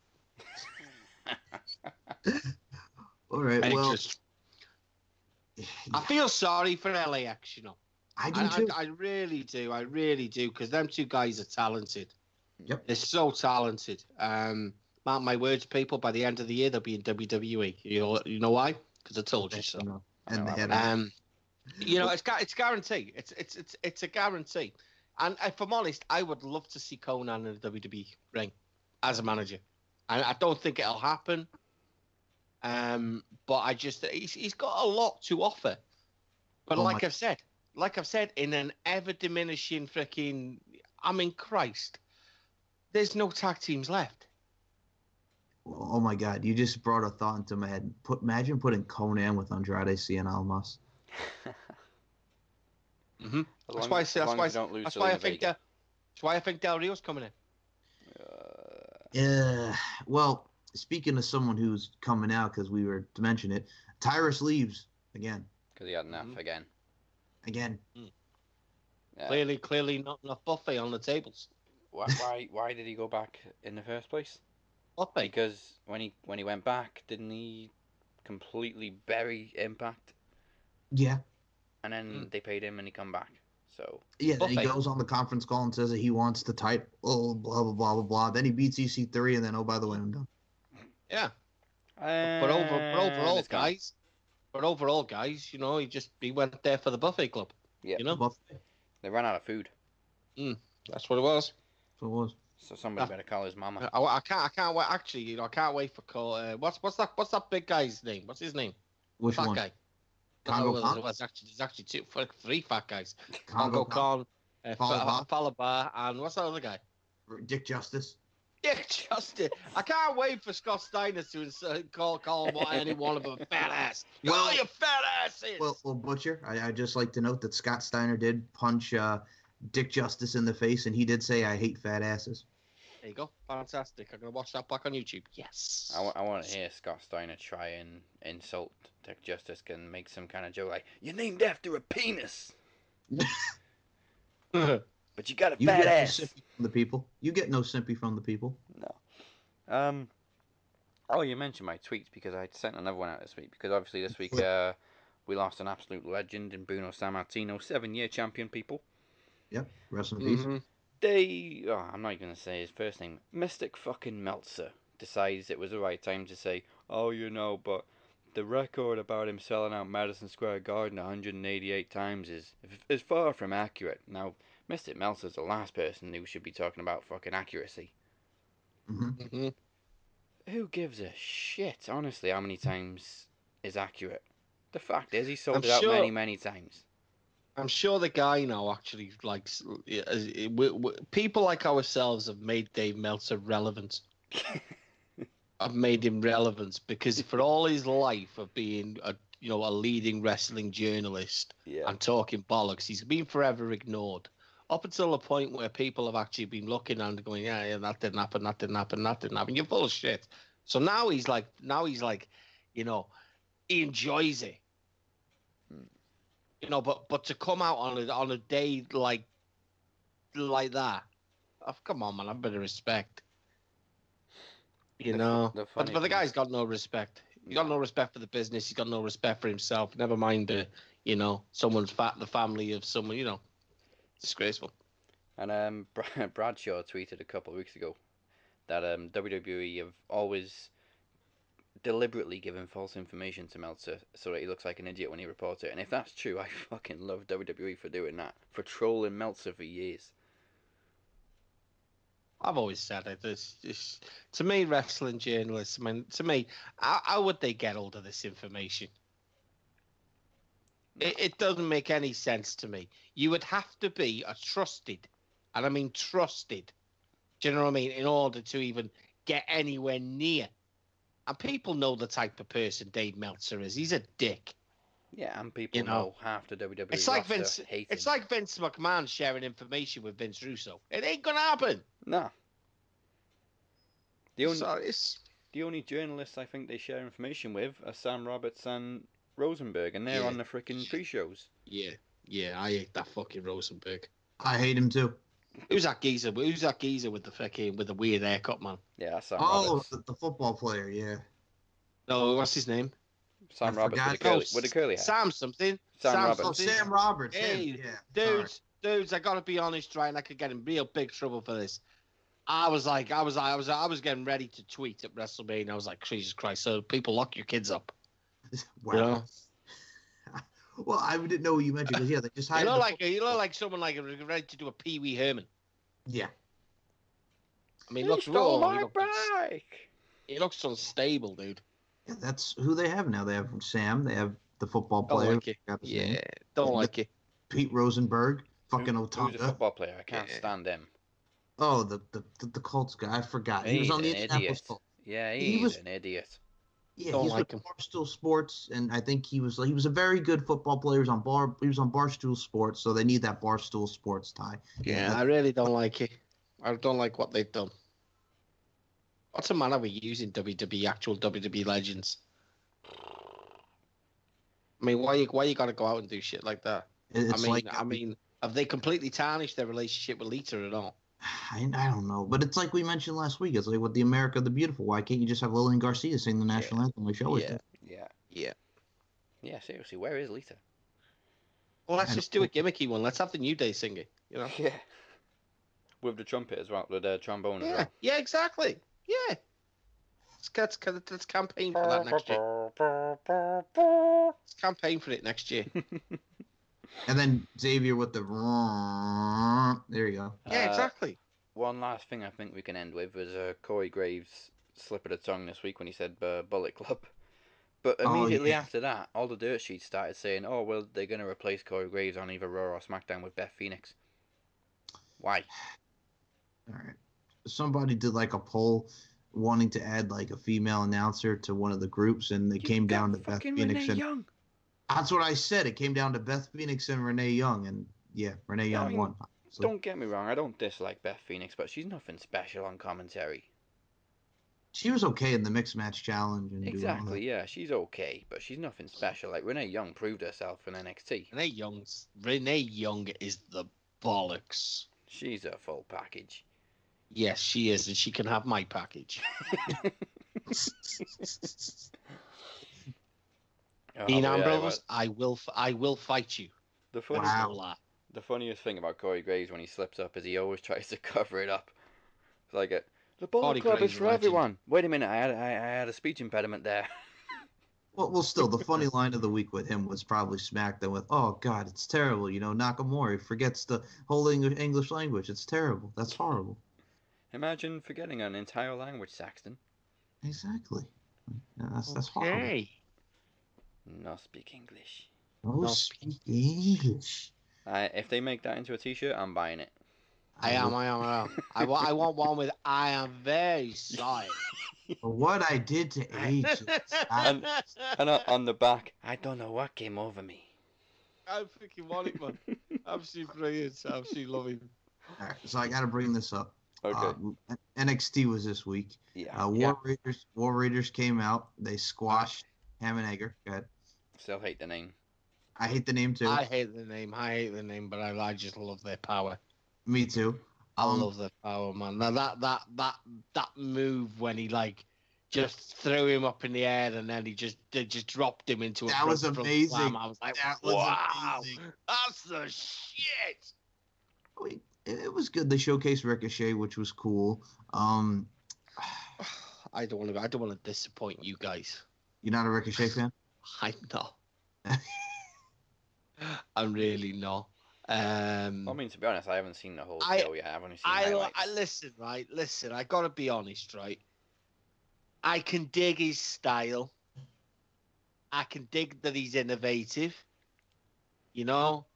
All right. And Well, just, I feel sorry for LAX, you know. I do I, too. I, I really do. I really do because them two guys are talented. Yep. They're so talented. Um, mark my words, people. By the end of the year, they'll be in WWE. You know, you know why? Because I told you so. and they I had. Um, you know, it's gu- it's guarantee. It's it's it's it's a guarantee. And if I'm honest, I would love to see Konnan in the WWE ring as a manager. And I don't think it'll happen. Um, but I just he's he's got a lot to offer. But Oh like my- I've said, like I've said, in an ever diminishing freaking, I mean, Christ, there's no tag teams left. Oh my God! You just brought a thought into my head. Put imagine putting Konnan with Andrade Cien Almas. Mm-hmm. As That's long why I say that's why as they don't lose that's why I Lena think Vega. that, that's why I think Del Rio's coming in. Uh, Uh, well, speaking of someone who's coming out, because we were to mention it, Tyrus leaves again. because he had enough Mhm. again. Again, Yeah. Clearly, clearly not enough buffet on the tables. Why, why why did he go back in the first place? Buffet. Because when he when he went back, didn't he completely bury Impact? yeah, And then Mm. they paid him and he come back. So yeah. Then he goes on the conference call and says that he wants the title. Oh, blah blah blah blah blah. Then he beats EC3, and then oh by the way, I'm done. Yeah, but over, but overall, And it's gone. guys, but overall, guys, you know, he just he went there for the buffet club. Yeah. You know, Buffet. they ran out of food, that's what it was. So it was. so somebody Ah. better call his mama. I, I can't, I can't wait. Actually, you know, I can't wait for call. Uh, what's what's that? What's that big guy's name? What's his name? Which fat one? guy. Kongo Kong? there's, there's actually there's actually two, three fat guys. Congo Kongo Kong? Khan, uh, Fallah Bahh? Fa- Fallah Bahh, and what's that other guy? Dick Justice. Dick Justin. I can't wait for Scott Steiner to uh, call call any one of them fat ass. Well- oh, you fat asses! Well, well, Butcher, I, I just like to note that Scott Steiner did punch uh, Dick Justice in the face, and he did say, "I hate fat asses." there you go. Fantastic. I'm gonna watch that back on YouTube. Yes. I, want to hear Scott Steiner try and insult Dick Justice and make some kind of joke like, "You're named after a penis, but you got a You fat get no ass." from the people. You get no sympathy from the people. No. Um. Oh, you mentioned my tweets because I sent another one out this week because obviously this week uh, we lost an absolute legend in Bruno Sammartino, seven-year champion. People. Yep. Rest in peace. Mhm. They. Oh, I'm not even gonna say his first name. Mystic fucking Meltzer decides it was the right time to say, "Oh, you know, but." The record about him selling out Madison Square Garden 188 times is is far from accurate. Now, Mystic Meltzer's the last person who should be talking about fucking accuracy. hmm Mhm. Who gives a shit, honestly, how many times is accurate? The fact is, he sold I'm it out sure- many, many times. I'm sure the guy now actually likes we, we, people like ourselves have made Dave Meltzer relevant. I've made him relevant because for all his life of being a you know a leading wrestling journalist Yeah. and talking bollocks, he's been forever ignored. Up until the point where people have actually been looking and going, yeah, yeah, that didn't happen, that didn't happen, that didn't happen. You're full of shit. So now he's like, now he's like, you know, he enjoys it. Hmm. You know, but but to come out on a on a day like like that, oh, come on, man, a bit of respect. You The- know, the but but the guy's got no respect. He's got no respect for the business. He's got no respect for himself. Never mind the, you know, someone's fat, the family of someone. You know, disgraceful. And um, Bradshaw tweeted a couple of weeks ago that um, WWE have always deliberately given false information to Meltzer so that he looks like an idiot when he reports it. And if that's true, I fucking love WWE for doing that, for trolling Meltzer for years. I've always said it. It's just, to me, wrestling journalists. I mean, to me, how, how would they get all of this information? It, it doesn't make any sense to me. You would have to be a trusted, and I mean trusted. Do you know what I mean? In order to even get anywhere near, and people know the type of person Dave Meltzer is. He's a dick. Yeah, and people You know, know, half the WWE It's like Vince. It's like Vince McMahon sharing information with Vince Russo. It ain't gonna happen. Nah. The only, So the only journalists I think they share information with are Sam Roberts and Rosenberg, and they're Yeah. on the freaking pre-shows. yeah, yeah. I hate that fucking Rosenberg. I hate him too. Who's that geezer? Who's that geezer with the fucking with the weird haircut, man? Yeah, that's Sam Oh, the, the football player, yeah. No, what's his name? Sam I Roberts with the curly, oh, with the curly hair. Sam something. Sam Sam Roberts. Oh, something. Sam Roberts. Hey, yeah. sorry. Dudes, dudes, I gotta be honest, right? And I could get in real big trouble for this. I was like, I was, I was, I was getting ready to tweet at WrestleMania. I was like, Jesus Christ! So people lock your kids up. Wow. You know, Well, I didn't know what you mentioned because yeah, they just you hired. know, the like fo- you know, like someone like ready to do a Pee Wee Herman. yeah. I mean, He looks stole raw. He my looks, bike. he looks unstable, dude. yeah, that's who they have now. They have Sam. They have the football Don't player. like it. forgot name. Yeah, don't like it. Pete Rosenberg. Fucking Who- Who's a Otunga. football player? I can't Yeah. stand him. Oh, the, the the the Colts guy. I forgot. He was on the Indianapolis idiot. Colts. Yeah, He he's was- an idiot. Yeah, Don't he's like with him. Barstool Sports, and I think he was he was a very good football player. He was on bar he was on Barstool Sports, so they need that Barstool Sports tie. Yeah, I really don't like it. I don't like what they've done. What's the matter with using WWE actual WWE legends? I mean, why you why you gotta go out and do shit like that? It- I It's mean, like I mean, have they completely tarnished their relationship with Lita at all? I, I don't know, but it's like we mentioned last week. It's like with the America the Beautiful. Why can't you just have Lillian Garcia sing the national anthem like she always Yeah. does? Yeah. Yeah. Yeah, seriously, where is Lita? Well, let's just do a gimmicky one. Let's have the New Day sing it. You know? Yeah. With the trumpet as well, with the uh, trombone as Yeah. well. Yeah. Exactly. Yeah. Let's, let's, let's campaign for that next year. Let's campaign for it next year. And then Xavier with the there you go. Yeah. Uh, Exactly. One last thing I think we can end with was uh, Corey Graves' slip of the tongue this week when he said uh, Bullet Club. But Oh, immediately yeah. after that, all the dirt sheets started saying, "Oh well, they're going to replace Corey Graves on either Raw or SmackDown with Beth Phoenix." Why? All right. Somebody did like a poll wanting to add like a female announcer to one of the groups, and it You came down to Beth Phoenix. Renee And Young. That's what I said. It came down to Beth Phoenix and Renee Young, and yeah, Renee Yeah, I Young mean, won. So, Don't get me wrong, I don't dislike Beth Phoenix, but she's nothing special on commentary. she was okay in the mixed match challenge and doing Exactly, yeah, she's okay, but she's nothing special. Like Renee Young proved herself in NXT. Renee Young's Renee Young is the bollocks. She's a full package. Yes, she is, and she can have my package. Oh, Dean but yeah, Ambrose, but I will, f- I will fight you. the That funny, Wow. the funniest thing about Corey Graves when he slips up is he always tries to cover it up. It's like a, the Bullet Corey Club Graves is is for legend. everyone. Wait a minute, I had I, I had a speech impediment there. Well, well, still, the funny line of the week with him was probably SmackDown with, "Oh God, it's terrible." You know, Nakamura forgets the whole English English language. It's terrible. That's horrible. Imagine forgetting an entire language, Saxton. Exactly. Yeah, that's that's horrible. Okay. No speak English. Oh, No speak English. Uh, if they make that into a T-shirt, I'm buying it. I am, I am, I am. I, wa- I want one with I am very sorry. For what I did to Aegis. And- And on, on the back, I don't know what came over me. I freaking want it, man. Absolutely brilliant. Absolutely love him. all right, so I got to bring this up. Okay. Uh, NXT was this week. yeah. Uh, War yeah. Raiders. War Raiders came out. They squashed Ham and Egger. Go ahead. Still hate the name. I hate the name too. I hate the name. I hate the name, but I, I just love their power. Me too. I Um, love their power, man. Now that that that that move when he like just threw him up in the air and then he just they just dropped him into a That front- was amazing. slam. I was like, That was wow, amazing. that's the shit. I mean, it, it was good. They showcased Ricochet, which was cool. Um, I don't want to. I don't want to disappoint you guys. you're not a Ricochet fan? I'm not. I'm really not. Um, I mean, to be honest, I haven't seen the whole I- show yet. I've only seen I, highlights. I listen, right? Listen, I gotta be honest, right? I can dig his style. I can dig that he's innovative, you know,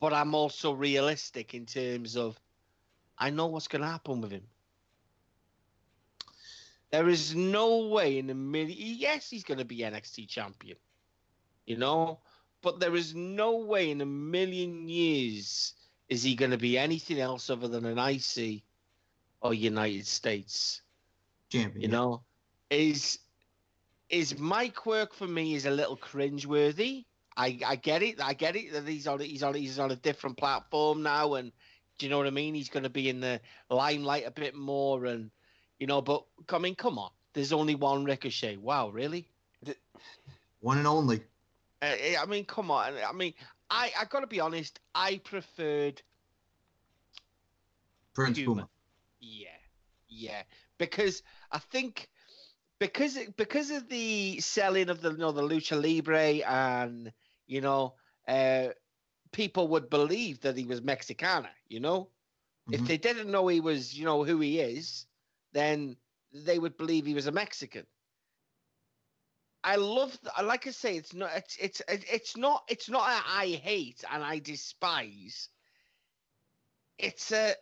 but I'm also realistic in terms of I know what's gonna happen with him. There is no way in a million. Yes, he's gonna be NXT champion, you know, but there is no way in a million years is he going to be anything else other than an IC or United States? Champion. You know, is is Mike work for me is a little cringeworthy. I I get it. I get it that he's on he's on he's on a different platform now, and do you know what I mean? He's going to be in the limelight a bit more, and you know. But I mean, come on. There's only one Ricochet. Wow, really? One and only. Uh, I mean, come on. I mean, I I got to be honest. I preferred Prince Human. Puma. Yeah, yeah. Because I think because because of the selling of the you know the lucha libre and you know uh, people would believe that he was Mexicana. You know, if Mhm. they didn't know he was you know who he is, then they would believe he was a Mexican. I love, uh, like I say, it's not, it's, it's, it's not, it's not a I hate and I despise. It's a,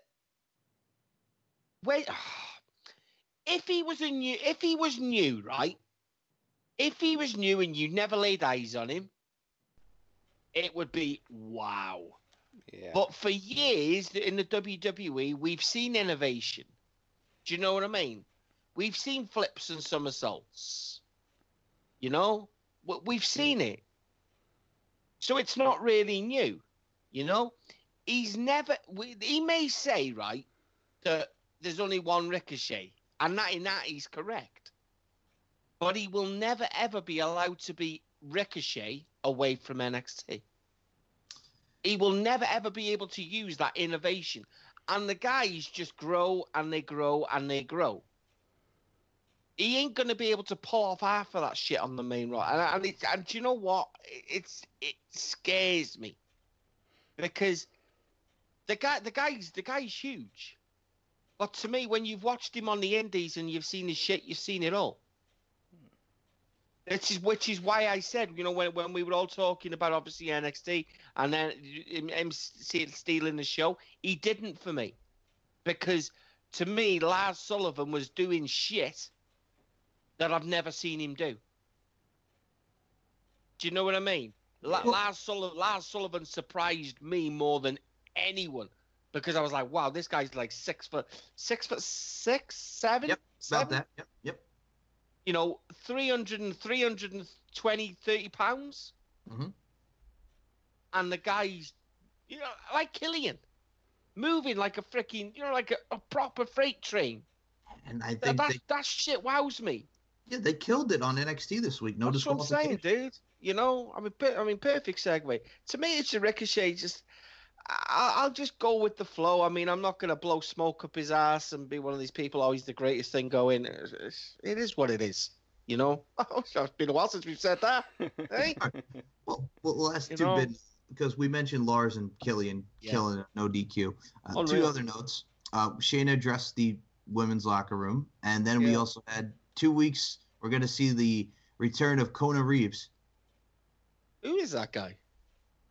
wait, if he was a new, if he was new, right? If he was new and you never laid eyes on him, it would be wow. yeah. But for years in the WWE, we've seen innovation. Do you know what I mean? We've seen flips and somersaults. You know, we've seen it. So it's not really new. You know, he's never. He may say right that there's only one Ricochet, and that in that he's correct. But he will never ever be allowed to be Ricochet away from NXT he will never ever be able to use that innovation. And the guys just grow and they grow and they grow. He ain't gonna be able to pull off half of that shit on the main road. And, and, it's, and do you know what? It's it scares me because the guy, the guy's the guy's huge. But to me, when you've watched him on the Indies and you've seen his shit, you've seen it all. Which is which is why I said, you know, when when we were all talking about obviously NXT and then him, him stealing the show, he didn't for me, because to me Lars Sullivan was doing shit that I've never seen him do. Do you know what I mean? Well- Lars, Sullivan, Lars Sullivan surprised me more than anyone because I was like, wow, this guy's like six foot, six foot six, seven, Yep, seven? About that. Yep. Yep. you know, 300 and 320, 30 pounds. Mhm. And the guy's, you know, like Killian, moving like a freaking, you know, like a, a proper freight train. And I That, think that, they, that shit wows me. Yeah, they killed it on NXT this week. No That's what I'm saying, dude. You know, I mean, per- I mean, perfect segue. To me, it's a ricochet. Just, I, I'll just go with the flow. I mean, I'm not gonna blow smoke up his ass and be one of these people always the greatest thing going. It's- it's- It is what it is. You know. Oh, it's been a while since we've said that. Hey. Well, well, last You two know? bits because we mentioned Lars and Killian Yeah. killing no DQ. Uh, two Unreal. other notes. Uh, Shayna addressed the women's locker room, and then we also had two weeks. We're going to see the return of Kona Reeves. Who is that guy?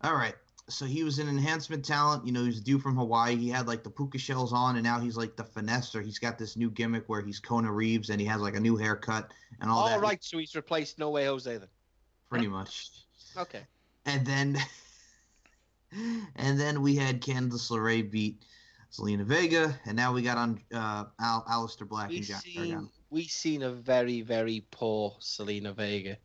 All right. So he was an enhancement talent. You know, he's due from Hawaii. He had like the puka shells on, and now he's like the finesser. He's got this new gimmick where he's Kona Reeves, and he has like a new haircut and all All that. right, so he's replaced No Way Jose then. Pretty much. Okay. And then, and then we had Candice LeRae beat Zelina Vega, and now we got on uh, Al Aleister Black We and Gargano. We seen a very very poor Zelina Vega.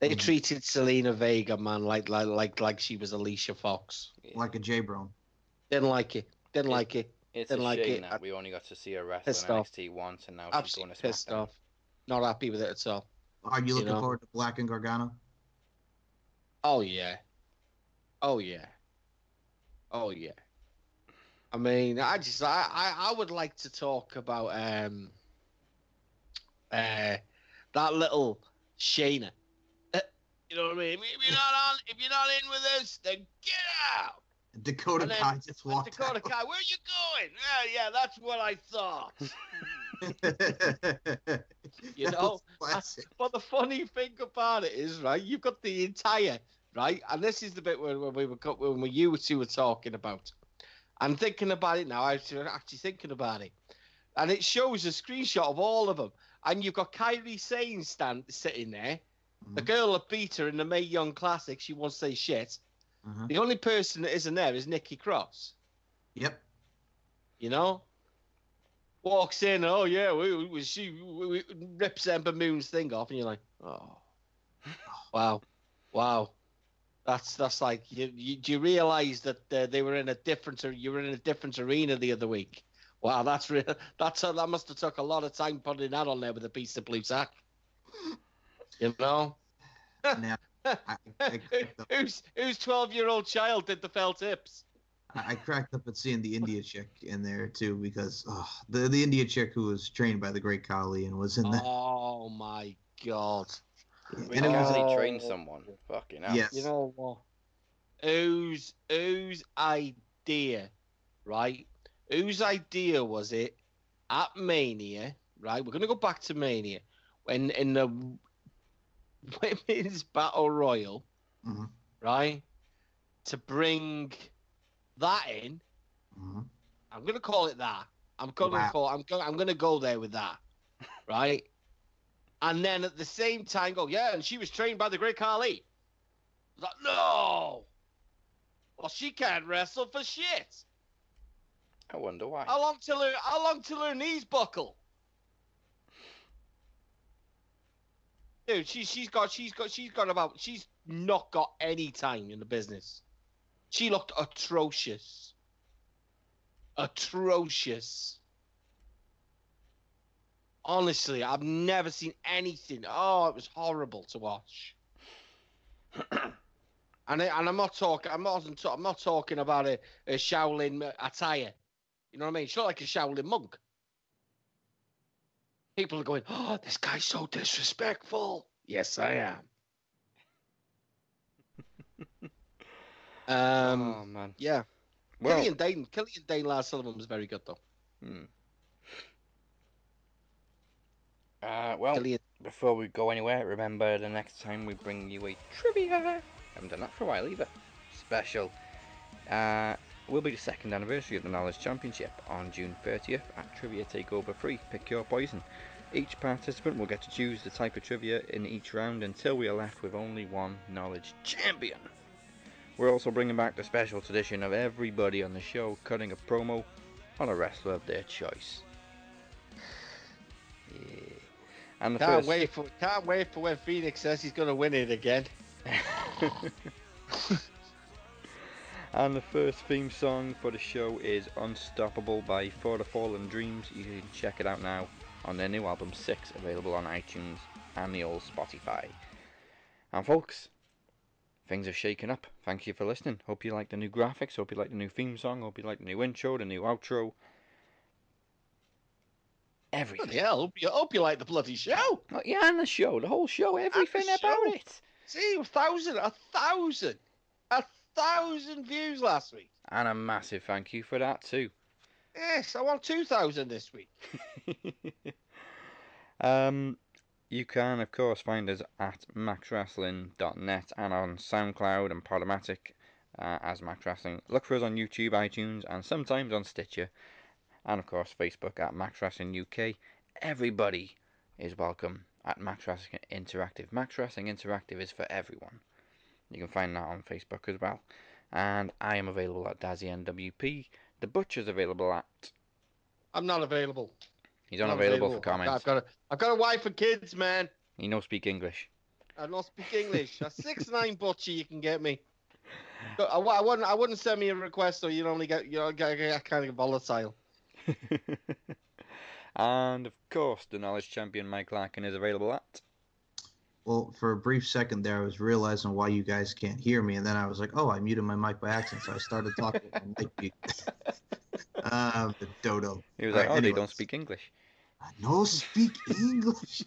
They Mhm. treated Zelina Vega, man, like like like like she was Alicia Fox. Like a J Bro. Didn't like it. Didn't It- like it. It's Didn't a like shame it. that we only got to see her wrestle Pissed in off. NXT once, and now she's going Absolutely to pissed SmackDown. off. Not happy with it at all. Are you You looking know. forward to Black and Gargano? Oh yeah. Oh yeah. Oh yeah. I mean, I just I, I, I would like to talk about um uh that little Shayna. Uh, You know what I mean? If you're not on if you're not in with us, then get out. Dakota then- Kai just walked Dakota out. Kai, where are you going? Yeah, yeah, that's what I thought. You know. But the funny thing about it is, right, you've got the entire, right, and this is the bit where, when we were when we, you two were talking about. I'm thinking about it now. I was actually thinking about it, and it shows a screenshot of all of them. And you've got Kairi Sane stand sitting there. The Mhm. girl that beat her in the Mae Young Classic, she won't say shit. Uh-huh. The only person that isn't there is Nikki Cross. Yep. You know, walks in. Oh yeah, we, we, she we, we, rips Ember Moon's thing off, and you're like, oh, wow, wow. That's that's like you. you do you realize that uh, they were in a different or you were in a different arena the other week? Wow, that's real. That's a, that must have took a lot of time putting that on there with a piece of blue sack. You know, Now, I, I, cracked up, whose whose twelve year old child did the felt tips? I cracked up at seeing the India chick in there too because oh, the the India chick who was trained by the great Khali and was in that. Oh my god. We and it was, actually trained Oh. someone. Fucking hell. yes. You know what? Whose whose idea, right? Whose idea was it at Mania? Right, we're gonna go back to Mania when in the women's battle royal, Mhm. right? To bring that in, Mhm. I'm gonna call it that. I'm gonna call. I'm going. I'm gonna go there with that, right? And then at the same time, go yeah, and she was trained by the great was Like, no. Well, she can't wrestle for shit. I wonder why. How long till her? How long till her knees buckle? Dude, she she's got she's got she's got about she's not got any time in the business. She looked atrocious. Atrocious. Honestly, I've never seen anything. Oh, it was horrible to watch. and I, and I'm not talking. I'm not. I'm not talking about a, a Shaolin uh, attire. You know what I mean? She looked like a Shaolin monk. People are going, "Oh, this guy's so disrespectful." Yes, I am. um. oh man. Yeah. Well, Killian Dain. Killian Dain. Lars Sullivan was very good though. hmm. Uh, well, Killian. before we go anywhere, remember the next time we bring you a trivia. I Haven't done that for a while either. Special. Uh, will be the second anniversary of the Knowledge Championship on June 30th at Trivia Takeover 3. Pick your poison. Each participant will get to choose the type of trivia in each round until we are left with only one Knowledge Champion. We're also bringing back the special tradition of everybody on the show cutting a promo on a wrestler of their choice. Yeah. And the Can't first wait for. Can't wait for when Phoenix says he's gonna win it again. and the first theme song for the show is Unstoppable by For the Fallen Dreams. You can check it out now on their new album 6, available on iTunes and the old Spotify. And folks, things are shaking up. Thank you for listening. Hope you like the new graphics, hope you like the new theme song, hope you like the new intro, the new outro. Everything. Bloody hell! Hope you, hope you like the bloody show. Oh, yeah, and the show, the whole show, everything about show. it. See, a thousand, a thousand, thousand views last week. And a massive thank you for that too. Yes, I want two thousand this week. um, you can, of course, find us at maxwrestling.net and on SoundCloud and Podomatic uh, as Max Wrestling. Look for us on YouTube, iTunes, and sometimes on Stitcher. And, of course, Facebook at Max Wrestling UK. Everybody is welcome at Max Wrestling Interactive. Max Wrestling Interactive is for everyone. You can find that on Facebook as well. And I am available at Dazzy NWP. The Butcher's available at. I'm not available. He's Not unavailable for comments. I've got, a, I've got a wife and kids, man. He no speak English. I don't speak English. A six nine butcher you can get me. But I, I wouldn't. I wouldn't send me a request, so you'd only get you know get, get kind of volatile. and of course, the knowledge champion Mike Larkin is available at. Well, for a brief second there, I was realizing why you guys can't hear me, and then I was like, "Oh, I muted my mic by accident," so I started talking with my mic mute. uh, the dodo. He was All like, right, "Oh, they don't speak English." I no speak English.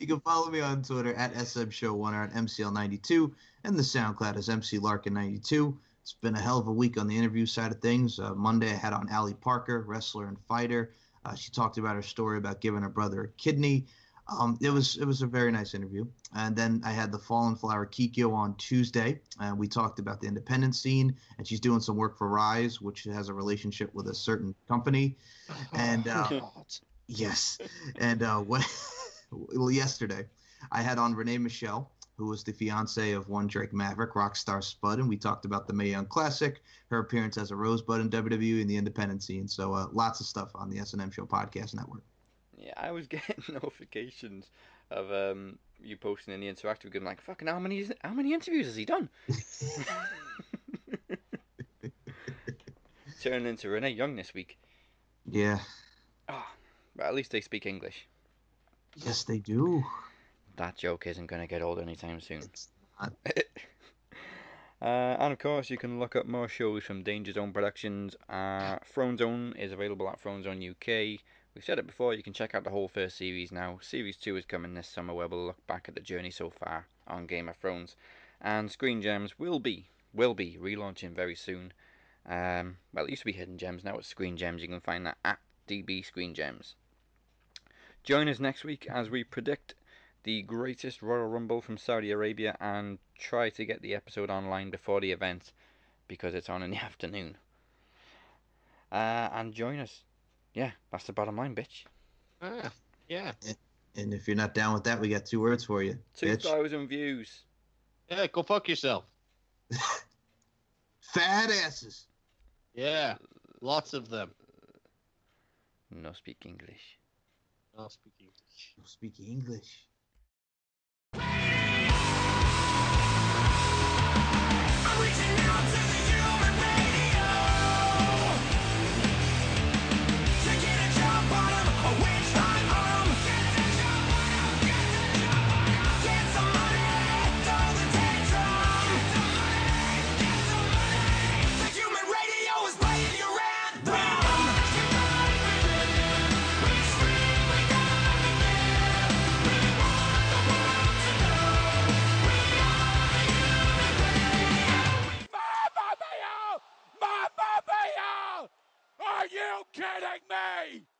you can follow me on Twitter at SM Show One or at MCL92 and the SoundCloud is MC Larkin92. It's been a hell of a week on the interview side of things. Uh, Monday I had on Ali Parker, wrestler and fighter. Uh, she talked about her story about giving her brother a kidney. Um, it was it was a very nice interview. And then I had the Fallen Flower Kikyo on Tuesday. and we talked about the independent scene, and she's doing some work for Rise, which has a relationship with a certain company. And uh, Yes, and uh, what? well, yesterday I had on Renee Michelle, who was the fiance of one Drake Maverick, Rockstar Spud, and we talked about the Mae Young Classic, her appearance as a Rosebud in WWE, and the independent scene. So uh, lots of stuff on the S and M Show podcast network. Yeah, I was getting notifications of um you posting in the interactive group like, "Fucking how many how many interviews has he done?" Turning into Renee Young this week. Yeah, Oh, but at least they speak English. yes, they do. That joke isn't going to get old anytime soon. Uh, and of course, you can look up more shows from Danger Zone Productions. Uh, Throne Zone is available at Throne Zone UK. We've said it before, you can check out the whole first series now. Series 2 is coming this summer, where we'll look back at the journey so far on Game of Thrones. And Screen Gems will be, will be relaunching very soon. Um, well, it used to be Hidden Gems, now it's Screen Gems. You can find that at DB Screen Gems. Join us next week as we predict the greatest Royal Rumble from Saudi Arabia and try to get the episode online before the event because it's on in the afternoon. Uh, and join us. Yeah, that's the bottom line, bitch. Ah, yeah. And if you're not down with that, we got two words for you. bitch. 2,000 views. Yeah, go fuck yourself. Fat asses. Yeah, lots of them. No speak English. I'll speak English. Don't speak English. I'm reaching out to the you kidding me?